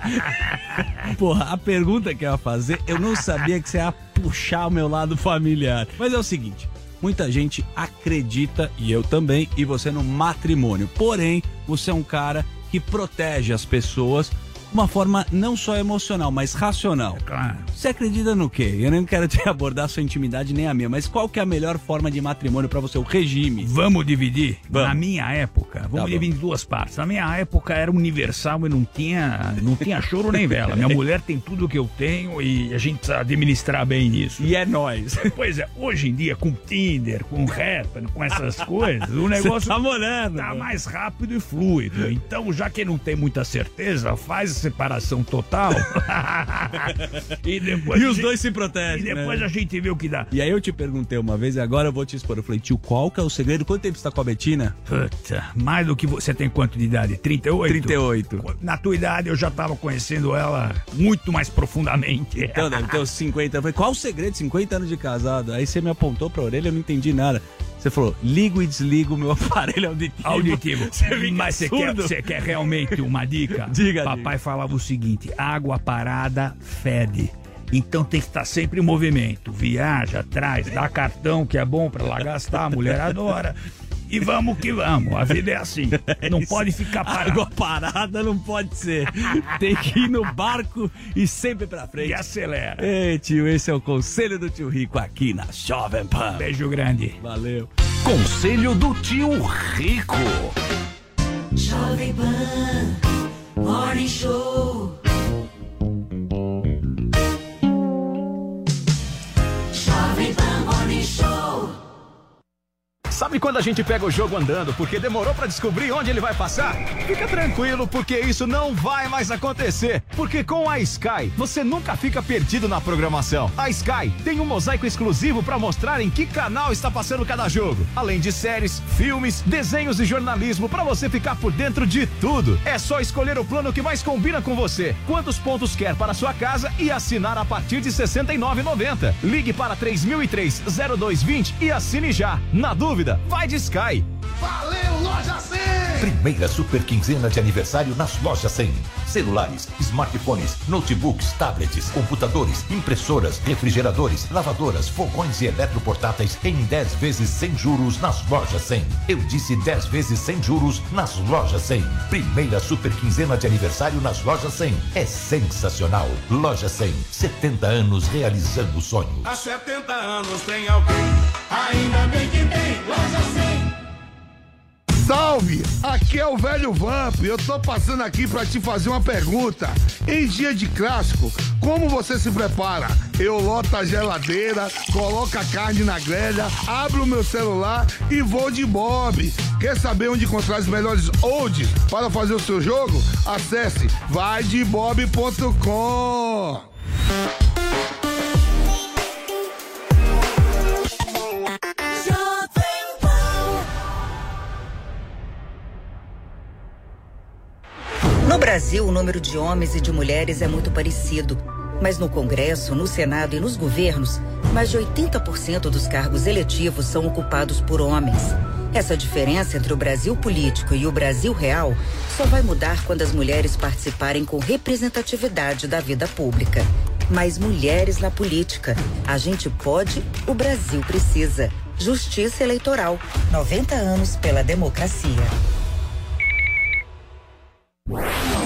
Porra, a pergunta que eu ia fazer, eu não sabia que você ia puxar o meu lado familiar. Mas é o seguinte, muita gente acredita, e eu também, e você no matrimônio. Porém, você é um cara que protege as pessoas uma forma não só emocional, mas racional. Claro. Você acredita no quê? Eu não quero te abordar sua intimidade nem a minha, mas qual que é a melhor forma de matrimônio pra você? O regime. Vamos dividir? Vamos. Na minha época, vamos Tá dividir em duas partes. Na minha época era universal e não tinha, não tinha choro nem vela. Minha mulher tem tudo que eu tenho e a gente precisa administrar bem isso. E é nós. Pois é, hoje em dia com Tinder, com Happn, com essas coisas, o negócio tá molhando, tá né? mais rápido e fluido. Então, já que não tem muita certeza, faz a separação total. e depois E os gente- dois se protegem. E depois né? a gente vê o que dá. E aí eu te perguntei uma vez, e agora eu vou te expor. Eu falei, tio, qual que é o segredo? Quanto tempo você tá com a Betina? Puta, mais do que você tem quanto de idade? 38? 38. Na tua idade eu já tava conhecendo ela muito mais profundamente. Então deve ter uns 50. Eu falei, qual o segredo? 50 anos de casado. Aí você me apontou pra orelha, eu não entendi nada. Você falou, ligo e desligo o meu aparelho auditivo. Auditivo. Você Mas você quer, você quer realmente uma dica? Diga, Papai falava o seguinte: água parada fede. Então tem que estar sempre em movimento. Viaja, traz, dá cartão que é bom pra lá gastar, a mulher adora. E vamos que vamos, a vida é assim. Não pode ficar parado. Água parada não pode ser. Tem que ir no barco e sempre pra frente. E acelera. Ei, tio, esse é o conselho do tio Rico aqui na Jovem Pan. Beijo grande. Valeu. Conselho do Tio Rico. Jovem Pan, Morning Show. Sabe quando a gente pega o jogo andando porque demorou pra descobrir onde ele vai passar? Fica tranquilo, porque isso não vai mais acontecer. Porque com a Sky, você nunca fica perdido na programação. A Sky tem um mosaico exclusivo pra mostrar em que canal está passando cada jogo. Além de séries, filmes, desenhos e jornalismo pra você ficar por dentro de tudo. É só escolher o plano que mais combina com você. Quantos pontos quer para sua casa e assinar a partir de R$ 69,90. Ligue para 3003-0220 e assine já. Na dúvida, vai de Sky. Valeu, Loja 100! Primeira super quinzena de aniversário nas lojas 100. Celulares, smartphones, notebooks, tablets, computadores, impressoras, refrigeradores, lavadoras, fogões e eletroportáteis em 10 vezes sem juros nas lojas 100. Eu disse 10 vezes sem juros nas lojas 100. Primeira super quinzena de aniversário nas lojas 100. É sensacional. Loja 100, 70 anos realizando sonhos. Há 70 anos tem alguém, ainda bem que tem loja 100. Salve! Aqui é o velho Vamp. Eu tô passando aqui pra te fazer uma pergunta. Em dia de clássico, como você se prepara? Eu loto a geladeira, coloco a carne na grelha, abro o meu celular e vou de Bob. Quer saber onde encontrar os melhores odds para fazer o seu jogo? Acesse vaidebob.com. Brasil, o número de homens e de mulheres é muito parecido. Mas no Congresso, no Senado e nos governos, mais de 80% dos cargos eletivos são ocupados por homens. Essa diferença entre o Brasil político e o Brasil real só vai mudar quando as mulheres participarem com representatividade da vida pública. Mais mulheres na política. A gente pode, o Brasil precisa. Justiça Eleitoral. 90 anos pela democracia.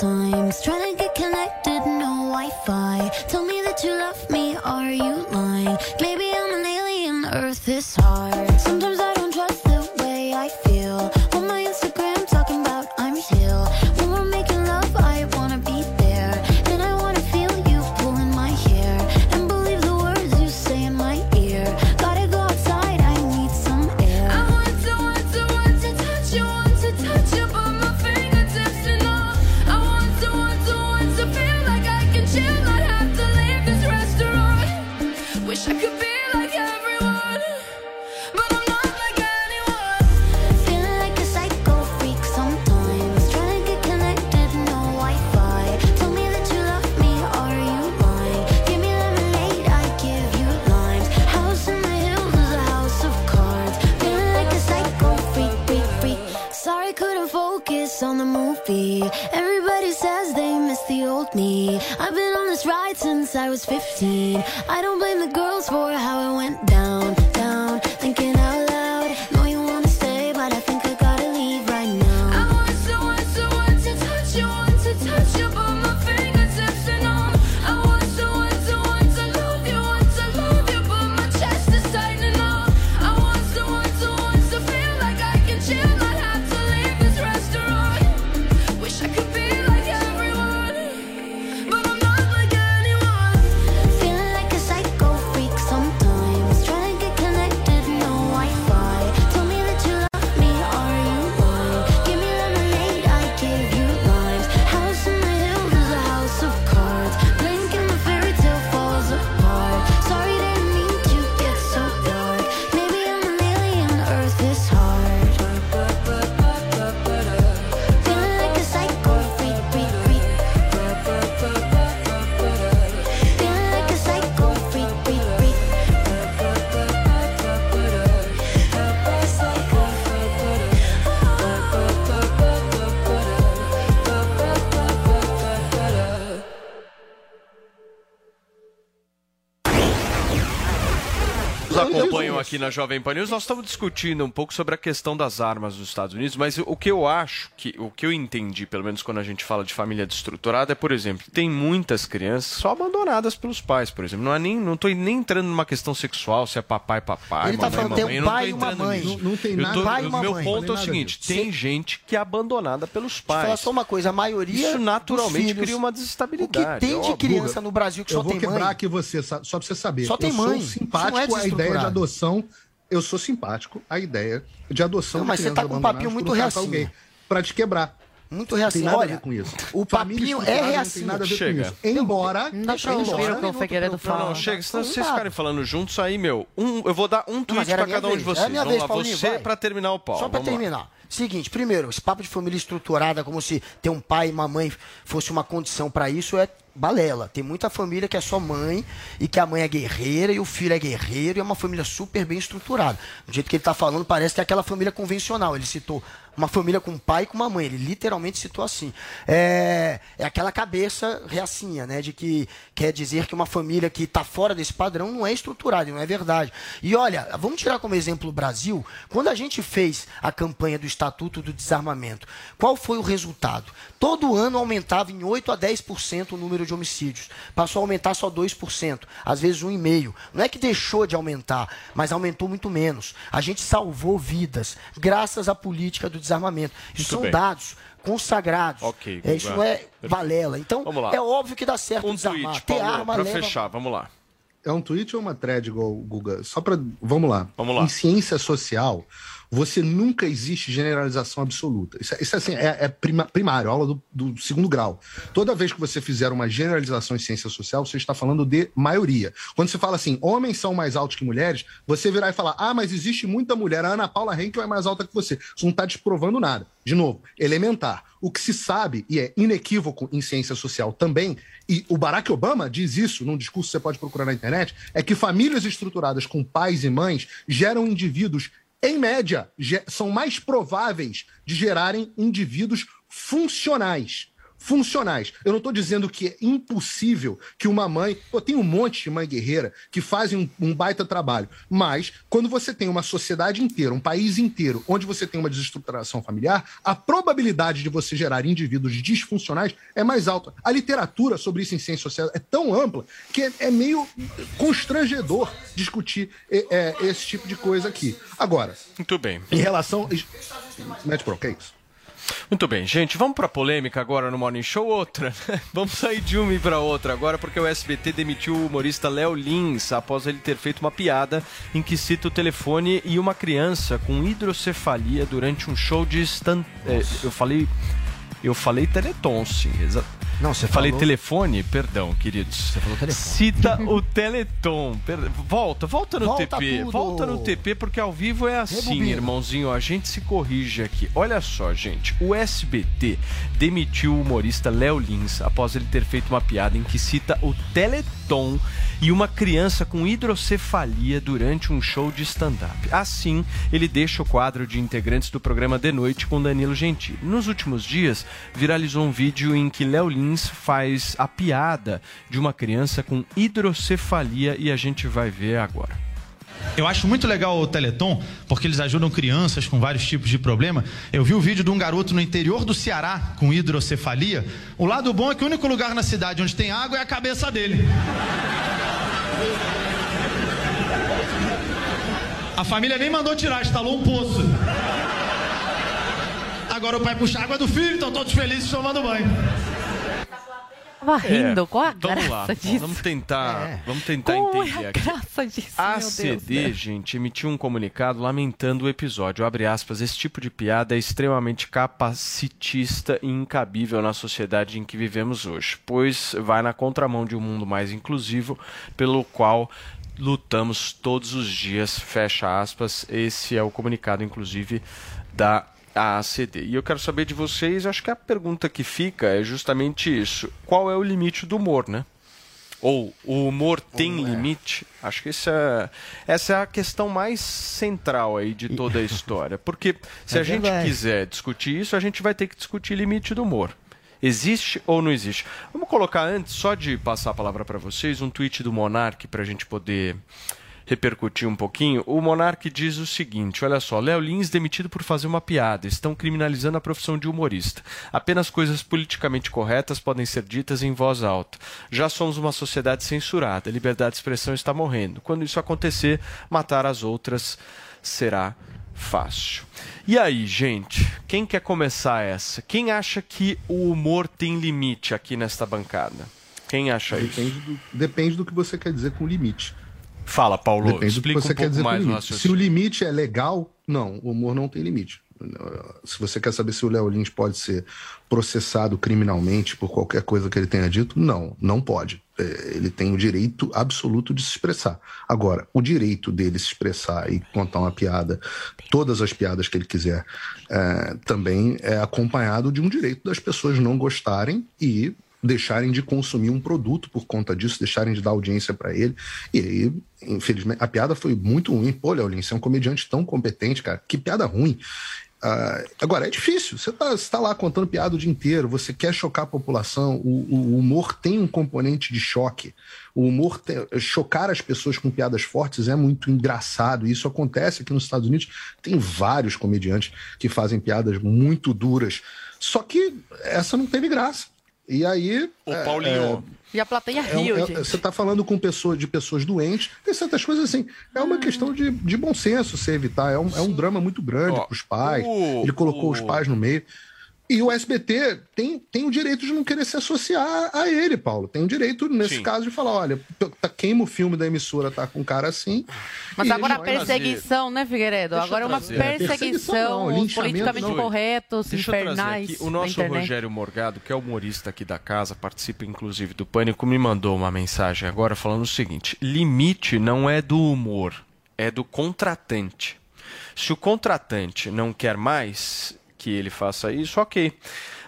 sometimes. Trying to get connected, no Wi Fi. Tell me that you love me, are you lying? Maybe I'm an alien, Earth is hard. Sometimes miss the old me. I've been on this ride since I was 15. I don't blame the girls for how it went down, down. Thinking out loud. Know you wanna stay, but I think I gotta leave right now. I want to, want to touch you, want to touch you, but my aqui na Jovem Pan News, nós estamos discutindo um pouco sobre a questão das armas dos Estados Unidos, mas o que eu acho, que o que eu entendi, pelo menos quando a gente fala de família destruturada, é, por exemplo, tem muitas crianças só abandonadas pelos pais, por exemplo. Não é nem, não estou nem entrando numa questão sexual, se é papai, papai, Ele tá mamãe, falando, tem um mamãe, eu não pai tô e uma mãe. Não- não tem Eu nada- tô- pai e o uma meu mãe. ponto é o tem seguinte, nada tem gente que é abandonada pelos Deixa eu falar pais. só uma coisa, a maioria Isso naturalmente filhos- cria uma O desestabilidade. que tem de criança no Brasil que eu só vou tem quebrar mãe? aqui você, só pra você saber. Só tem eu mãe. simpático não é à ideia de adoção. Eu sou simpático à ideia de adoção Não, mas de você tá com um papinho muito reacinho. gay, Pra te quebrar. Muito reacinho. Tem nada Olha, a ver com isso. o Família papinho é reacinho. Não tem nada a ver Chega. com isso. Embora... Não deixa eu embora- o que o Figueiredo Não, fala. não, chega. Senão vocês ficarem falando juntos aí, meu. Um, eu vou dar um tweet pra cada um de vocês. Vamos vez, lá, Paulinho, você pra terminar o pau. Só pra terminar. Seguinte, primeiro, esse papo de família estruturada, como se ter um pai e uma mãe fosse uma condição pra isso, é balela. Tem muita família que é só mãe e que a mãe é guerreira e o filho é guerreiro e é uma família super bem estruturada. Do jeito que ele tá falando, parece que é aquela família convencional. Ele citou uma família com um pai e com uma mãe. Ele literalmente citou assim. É, é aquela cabeça reacinha, né? De que quer dizer que uma família que está fora desse padrão não é estruturada, não é verdade. E olha, vamos tirar como exemplo o Brasil. Quando a gente fez a campanha do Estatuto do Desarmamento, qual foi o resultado? Todo ano aumentava em 8 a 10% o número de homicídios. Passou a aumentar só 2%, às vezes 1,5%. Não é que deixou de aumentar, mas aumentou muito menos. A gente salvou vidas graças à política do desarmamento. Isso Muito são bem. dados consagrados. Ok, É, isso não é balela. Então, é óbvio que dá certo Um desarmar. tweet, Ter Paulo, arma pra leva... fechar, vamos lá. É um tweet ou uma thread igual o Guga? Só para. Vamos lá. Vamos lá. Em ciência social, você nunca existe generalização absoluta. Isso, é- isso é assim, é, é prima- primário, aula do, do segundo grau. Toda vez que você fizer uma generalização em ciência social, você está falando de maioria. Quando você fala assim, homens são mais altos que mulheres, você virar e falar, ah, mas existe muita mulher, a Ana Paula Henkel é mais alta que você. Isso não está desprovando nada. De novo, elementar. O que se sabe, e é inequívoco em ciência social também, e o Barack Obama diz isso num discurso que você pode procurar na internet, é que famílias estruturadas com pais e mães geram indivíduos, em média, são mais prováveis de gerarem indivíduos funcionais. Funcionais. Eu não estou dizendo que é impossível que uma mãe. Pô, tem um monte de mãe guerreira que fazem um, um baita trabalho. Mas, quando você tem uma sociedade inteira, um país inteiro, onde você tem uma desestruturação familiar, a probabilidade de você gerar indivíduos disfuncionais é mais alta. A literatura sobre isso em ciência social é tão ampla que é, é meio constrangedor discutir é, é, esse tipo de coisa aqui. Agora, Muito bem. em relação. Mete pro, que é isso? Muito bem, gente, vamos pra polêmica agora no Morning Show? Outra. vamos sair de uma e pra outra agora, porque o SBT demitiu o humorista Léo Lins após ele ter feito uma piada em que cita o telefone e uma criança com hidrocefalia durante um show de stand. é, eu falei. Eu falei Teleton, sim. Não, você Falei falou- telefone? Perdão, queridos. Você falou telefone. Cita o Teleton. Per- Volta, volta no Volta TP. tudo. Volta no TP, porque ao vivo é assim, Rebobina. irmãozinho. A gente se corrige aqui. Olha só, gente. O SBT demitiu o humorista Léo Lins após ele ter feito uma piada em que cita o Teleton e uma criança com hidrocefalia durante um show de stand-up. Assim, ele deixa o quadro de integrantes do programa De Noite com Danilo Gentili. Nos últimos dias, viralizou um vídeo em que Léo Lins faz a piada de uma criança com hidrocefalia e a gente vai ver agora. Eu acho muito legal o Teleton, porque eles ajudam crianças com vários tipos de problema. Eu vi o vídeo de um garoto no interior do Ceará com hidrocefalia. O lado bom é que o único lugar na cidade onde tem água é a cabeça dele. A família nem mandou tirar, instalou um poço. Agora o pai puxa água do filho, estão todos felizes tomando banho. Tava rindo, É, qual a vamos lá, graça disso? Vamos tentar, vamos tentar Qual é entender a aqui. graça disso, A meu Deus, CD, né? gente, emitiu um comunicado lamentando o episódio. Abre aspas, esse tipo de piada é extremamente capacitista e incabível na sociedade em que vivemos hoje, pois vai na contramão de um mundo mais inclusivo, pelo qual lutamos todos os dias. Fecha aspas. Esse é o comunicado, inclusive, da ACD. E eu quero saber de vocês, acho que a pergunta que fica é justamente isso. Qual é o limite do humor, né? Ou o humor tem limite? Acho que essa, essa é a questão mais central aí de toda a história. Porque se É a gente verdade. quiser discutir isso, a gente vai ter que discutir limite do humor. Existe ou não existe? Vamos colocar antes, só de passar a palavra para vocês, um tweet do Monark para a gente poder repercutir um pouquinho. O Monark diz o seguinte: olha só, Léo Lins demitido por fazer uma piada. Estão criminalizando a profissão de humorista. Apenas coisas politicamente corretas podem ser ditas em voz alta. Já somos uma sociedade censurada. A liberdade de expressão está morrendo. Quando isso acontecer, matar as outras será fácil. E aí, gente, quem quer começar essa? Quem acha que o humor tem limite aqui nesta bancada? Quem acha isso? Depende do, depende do que você quer dizer com limite. Fala, Paulo. Depende explica você um quer pouco mais o. Se o limite é legal, não, o humor não tem limite. Se você quer saber se o Léo Lins pode ser processado criminalmente por qualquer coisa que ele tenha dito, não, não pode. É, Ele tem o direito absoluto de se expressar. Agora, o direito dele se expressar e contar uma piada, todas as piadas que ele quiser, é, também é acompanhado de um direito das pessoas não gostarem e deixarem de consumir um produto por conta disso, deixarem de dar audiência para ele. E aí, infelizmente, a piada foi muito ruim. Pô, Léo Lins, você é um comediante tão competente, cara. Que piada ruim. Ah, agora, é difícil. Você tá, você tá lá contando piada o dia inteiro, você quer chocar a população. O, o humor tem um componente de choque. O humor, chocar as pessoas com piadas fortes é muito engraçado. Isso acontece aqui nos Estados Unidos. Tem vários comediantes que fazem piadas muito duras. Só que essa não teve graça. E aí. O é, Paulinho. E a plateia é, riu, é, gente. você está falando com pessoas, de pessoas doentes, tem certas coisas assim. É uma questão de, de bom senso você evitar. É um, é um drama muito grande Ó, para os pais. o- Ele colocou o- os pais no meio. E o SBT tem, tem o direito de não querer se associar a ele, Paulo. Tem o direito, nesse Sim. caso, de falar: olha, tá, queima o filme da emissora, tá com um cara assim. Mas agora a perseguição, né, Figueiredo? Deixa agora é uma trazer. perseguição, não, politicamente não. corretos, Deixa trazer infernais aqui. O nosso internet. Rogério Morgado, que é humorista aqui da casa, participa inclusive do Pânico, me mandou uma mensagem agora falando o seguinte: limite não é do humor, é do contratante. Se o contratante não quer mais que ele faça isso, ok.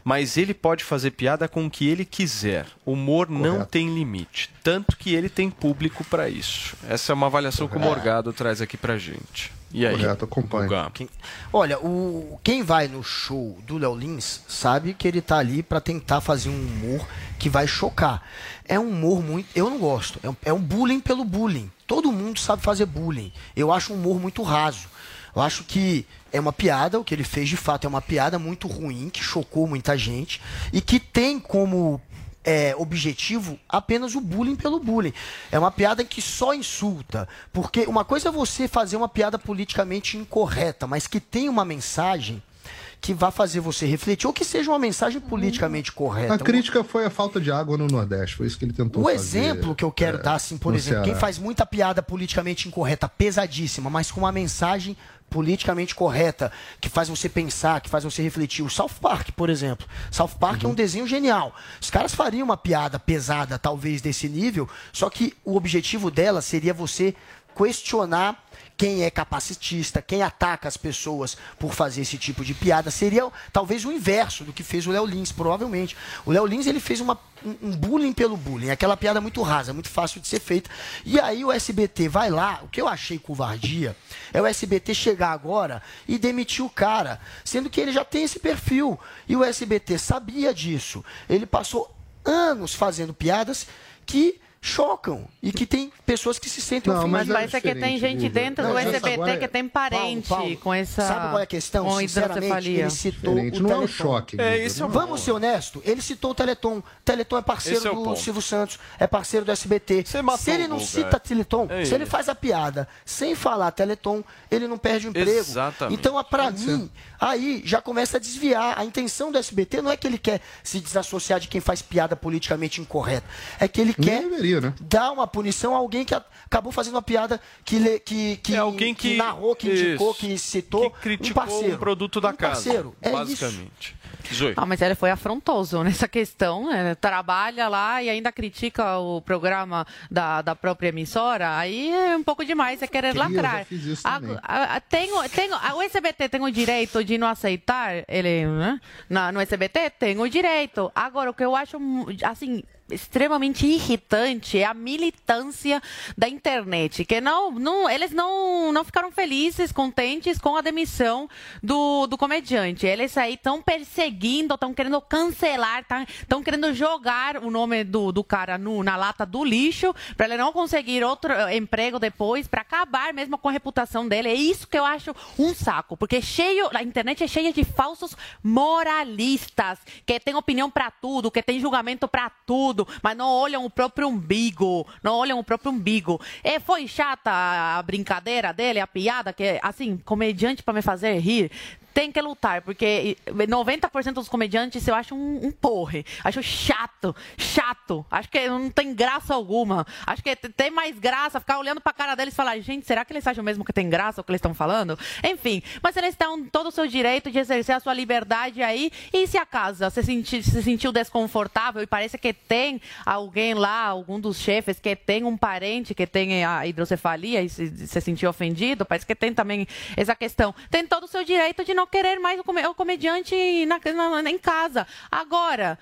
Mas ele pode fazer piada com o que ele quiser. Humor não Correto. tem limite. Tanto que ele tem público para isso. Essa é uma avaliação que o Morgado traz aqui pra gente. E aí? Correto, acompanho. Guga? Olha, o, quem vai no show do Léo Lins sabe que ele tá ali pra tentar fazer um humor que vai chocar. É um humor muito. Eu não gosto. É um, é um bullying pelo bullying. Todo mundo sabe fazer bullying. Eu acho um humor muito raso. Eu acho que é uma piada, o que ele fez de fato é uma piada muito ruim, que chocou muita gente e que tem como é, objetivo apenas o bullying pelo bullying. É uma piada que só insulta. Porque uma coisa é você fazer uma piada politicamente incorreta, mas que tem uma mensagem que vá fazer você refletir, ou que seja uma mensagem politicamente correta. A crítica foi a falta de água no Nordeste, foi isso que ele tentou O fazer. exemplo que eu quero é, dar, assim, por exemplo, quem Ceará. faz muita piada politicamente incorreta, pesadíssima, mas com uma mensagem politicamente correta, que faz você pensar, que faz você refletir. O South Park, por exemplo. South Park é Uhum. um desenho genial. Os caras fariam uma piada pesada, talvez, desse nível, só que o objetivo dela seria você questionar quem é capacitista, quem ataca as pessoas por fazer esse tipo de piada. Seria talvez o inverso do que fez o Léo Lins, provavelmente. O Léo Lins ele fez uma, um, bullying pelo bullying, aquela piada muito rasa, muito fácil de ser feita. E aí o SBT vai lá, o que eu achei covardia é o SBT chegar agora e demitir o cara, sendo que ele já tem esse perfil. E o SBT sabia disso. Ele passou anos fazendo piadas que chocam e que tem pessoas que se sentem Não, ofendidas. Mas parece que tem gente dentro do Não, essa SBT é- que tem parente Paulo, Paulo, com essa. Sabe qual é a questão? Com Sinceramente, ele citou Diferente, o não é um Teleton. choque, É, esse é Vamos ser honestos, ele citou o Teleton. Teleton é parceiro é do ponto. Silvio Santos, é parceiro do SBT. Se ele não cita Teleton, É se ele isso. faz a piada sem falar Teleton, ele não perde o emprego. Exatamente. Então, pra mim, aí já começa a desviar. A intenção do SBT não é que ele quer se desassociar de quem faz piada politicamente incorreta. É que ele quer deveria, né? dar uma punição a alguém que acabou fazendo uma piada que, le- que, que, É alguém que- narrou, que indicou, Isso. que citou que criticou um parceiro. um produto da um casa, parceiro. É isso. Zoe. Ah, mas ele foi afrontoso nessa questão, né? Trabalha lá e ainda critica o programa da, da própria emissora. Aí é um pouco demais, é querer Queria, lacrar. A- a- tem, tem, a- o SBT tem o direito de não aceitar ele né? Na- no SBT? Tem o direito. Agora, o que eu acho, assim, extremamente irritante é a militância da internet, que não, não eles não, não ficaram felizes, contentes com a demissão do, do comediante. Eles aí estão perseguindo, estão querendo cancelar, estão querendo jogar o nome do, do cara no, na lata do lixo para ele não conseguir outro eh, emprego depois, para acabar mesmo com a reputação dele. É isso que eu acho um saco, porque cheio, a internet é cheia de falsos moralistas que tem opinião para tudo, que tem julgamento para tudo, mas não olham o próprio umbigo, não olham o próprio umbigo. E foi chata a brincadeira dele, a piada que assim, comediante para me fazer rir tem que lutar, porque 90% dos comediantes eu acho um, um porre. Acho chato, chato. Acho que não tem graça alguma. Acho que tem mais graça ficar olhando pra cara deles e falar, gente, será que eles acham mesmo que tem graça o que eles estão falando? Enfim, mas eles estão todo o seu direito de exercer a sua liberdade aí. E se a casa se, senti, se sentiu desconfortável e parece que tem alguém lá, algum dos chefes que tem um parente que tem a hidrocefalia e se, se sentiu ofendido, parece que tem também essa questão. Tem todo o seu direito de não querer mais o comediante na, na- em casa. Agora,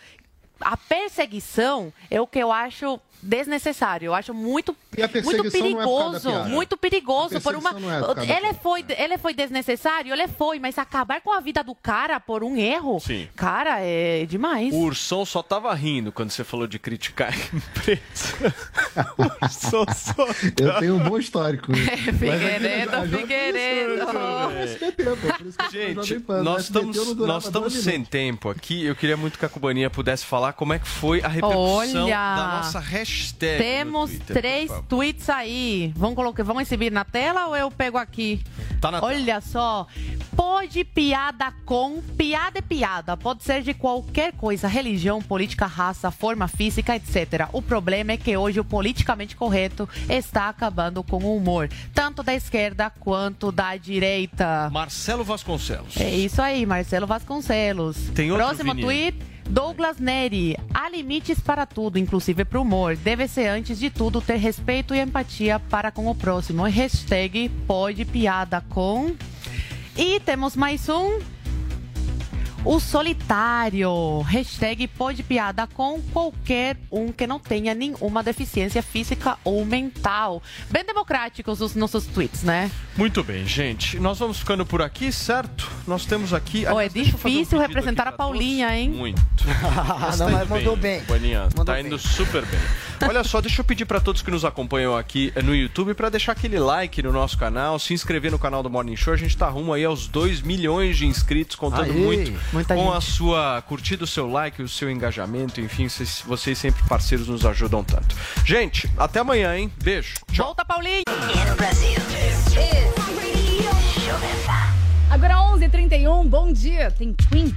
a perseguição é o que eu acho desnecessário. Eu acho muito, muito é da perigoso, piada. muito perigoso A por uma. é Ele foi, ele foi desnecessário, ele foi, mas acabar com a vida do cara por um erro, Sim. cara, é demais. O Ursão só tava rindo quando você falou de criticar a empresa. o Ursão só Eu tenho um bom histórico. Figueiredo, Figueiredo. Gente, nós estamos, nós estamos sem tempo aqui. Eu queria muito que a Cubaninha pudesse falar como é que foi a repercussão Olha, da nossa hashtag. No Temos Twitter, três tweets aí. Vamos colocar, vamos exibir na tela ou eu pego aqui? Tá na Olha só. Pode piada com, piada é piada, pode ser de qualquer coisa, religião, política, raça, forma física, etc. O problema é que hoje o politicamente correto está acabando com o humor, tanto da esquerda quanto da direita. Marcelo Vasconcelos. É isso aí, Marcelo Vasconcelos. Tem outro, Próximo Vini? tweet. Douglas Neri, há limites para tudo, inclusive para o humor. Deve ser, antes de tudo, ter respeito e empatia para com o próximo. Hashtag pode piada com. E temos mais um. O solitário. Hashtag pode piada com qualquer um que não tenha nenhuma deficiência física ou mental. Bem democráticos os nossos tweets, né? Muito bem, gente. Nós vamos ficando por aqui, certo? Nós temos aqui. É Aliás, um difícil pedido representar a Paulinha, hein? Muito. Mas não, tá mas indo mandou bem. Mandou tá bem. indo super bem. Olha só, deixa eu pedir para todos que nos acompanham aqui no YouTube para deixar aquele like no nosso canal, se inscrever no canal do Morning Show. A gente tá rumo aí aos 2 milhões de inscritos, contando Aê, muito muita com gente. a sua curtida, o seu like, o seu engajamento, enfim, vocês, vocês sempre parceiros nos ajudam tanto. Gente, até amanhã, hein? Beijo. Tchau. Volta, Paulinho! Agora 11h31, bom dia. Tem Queen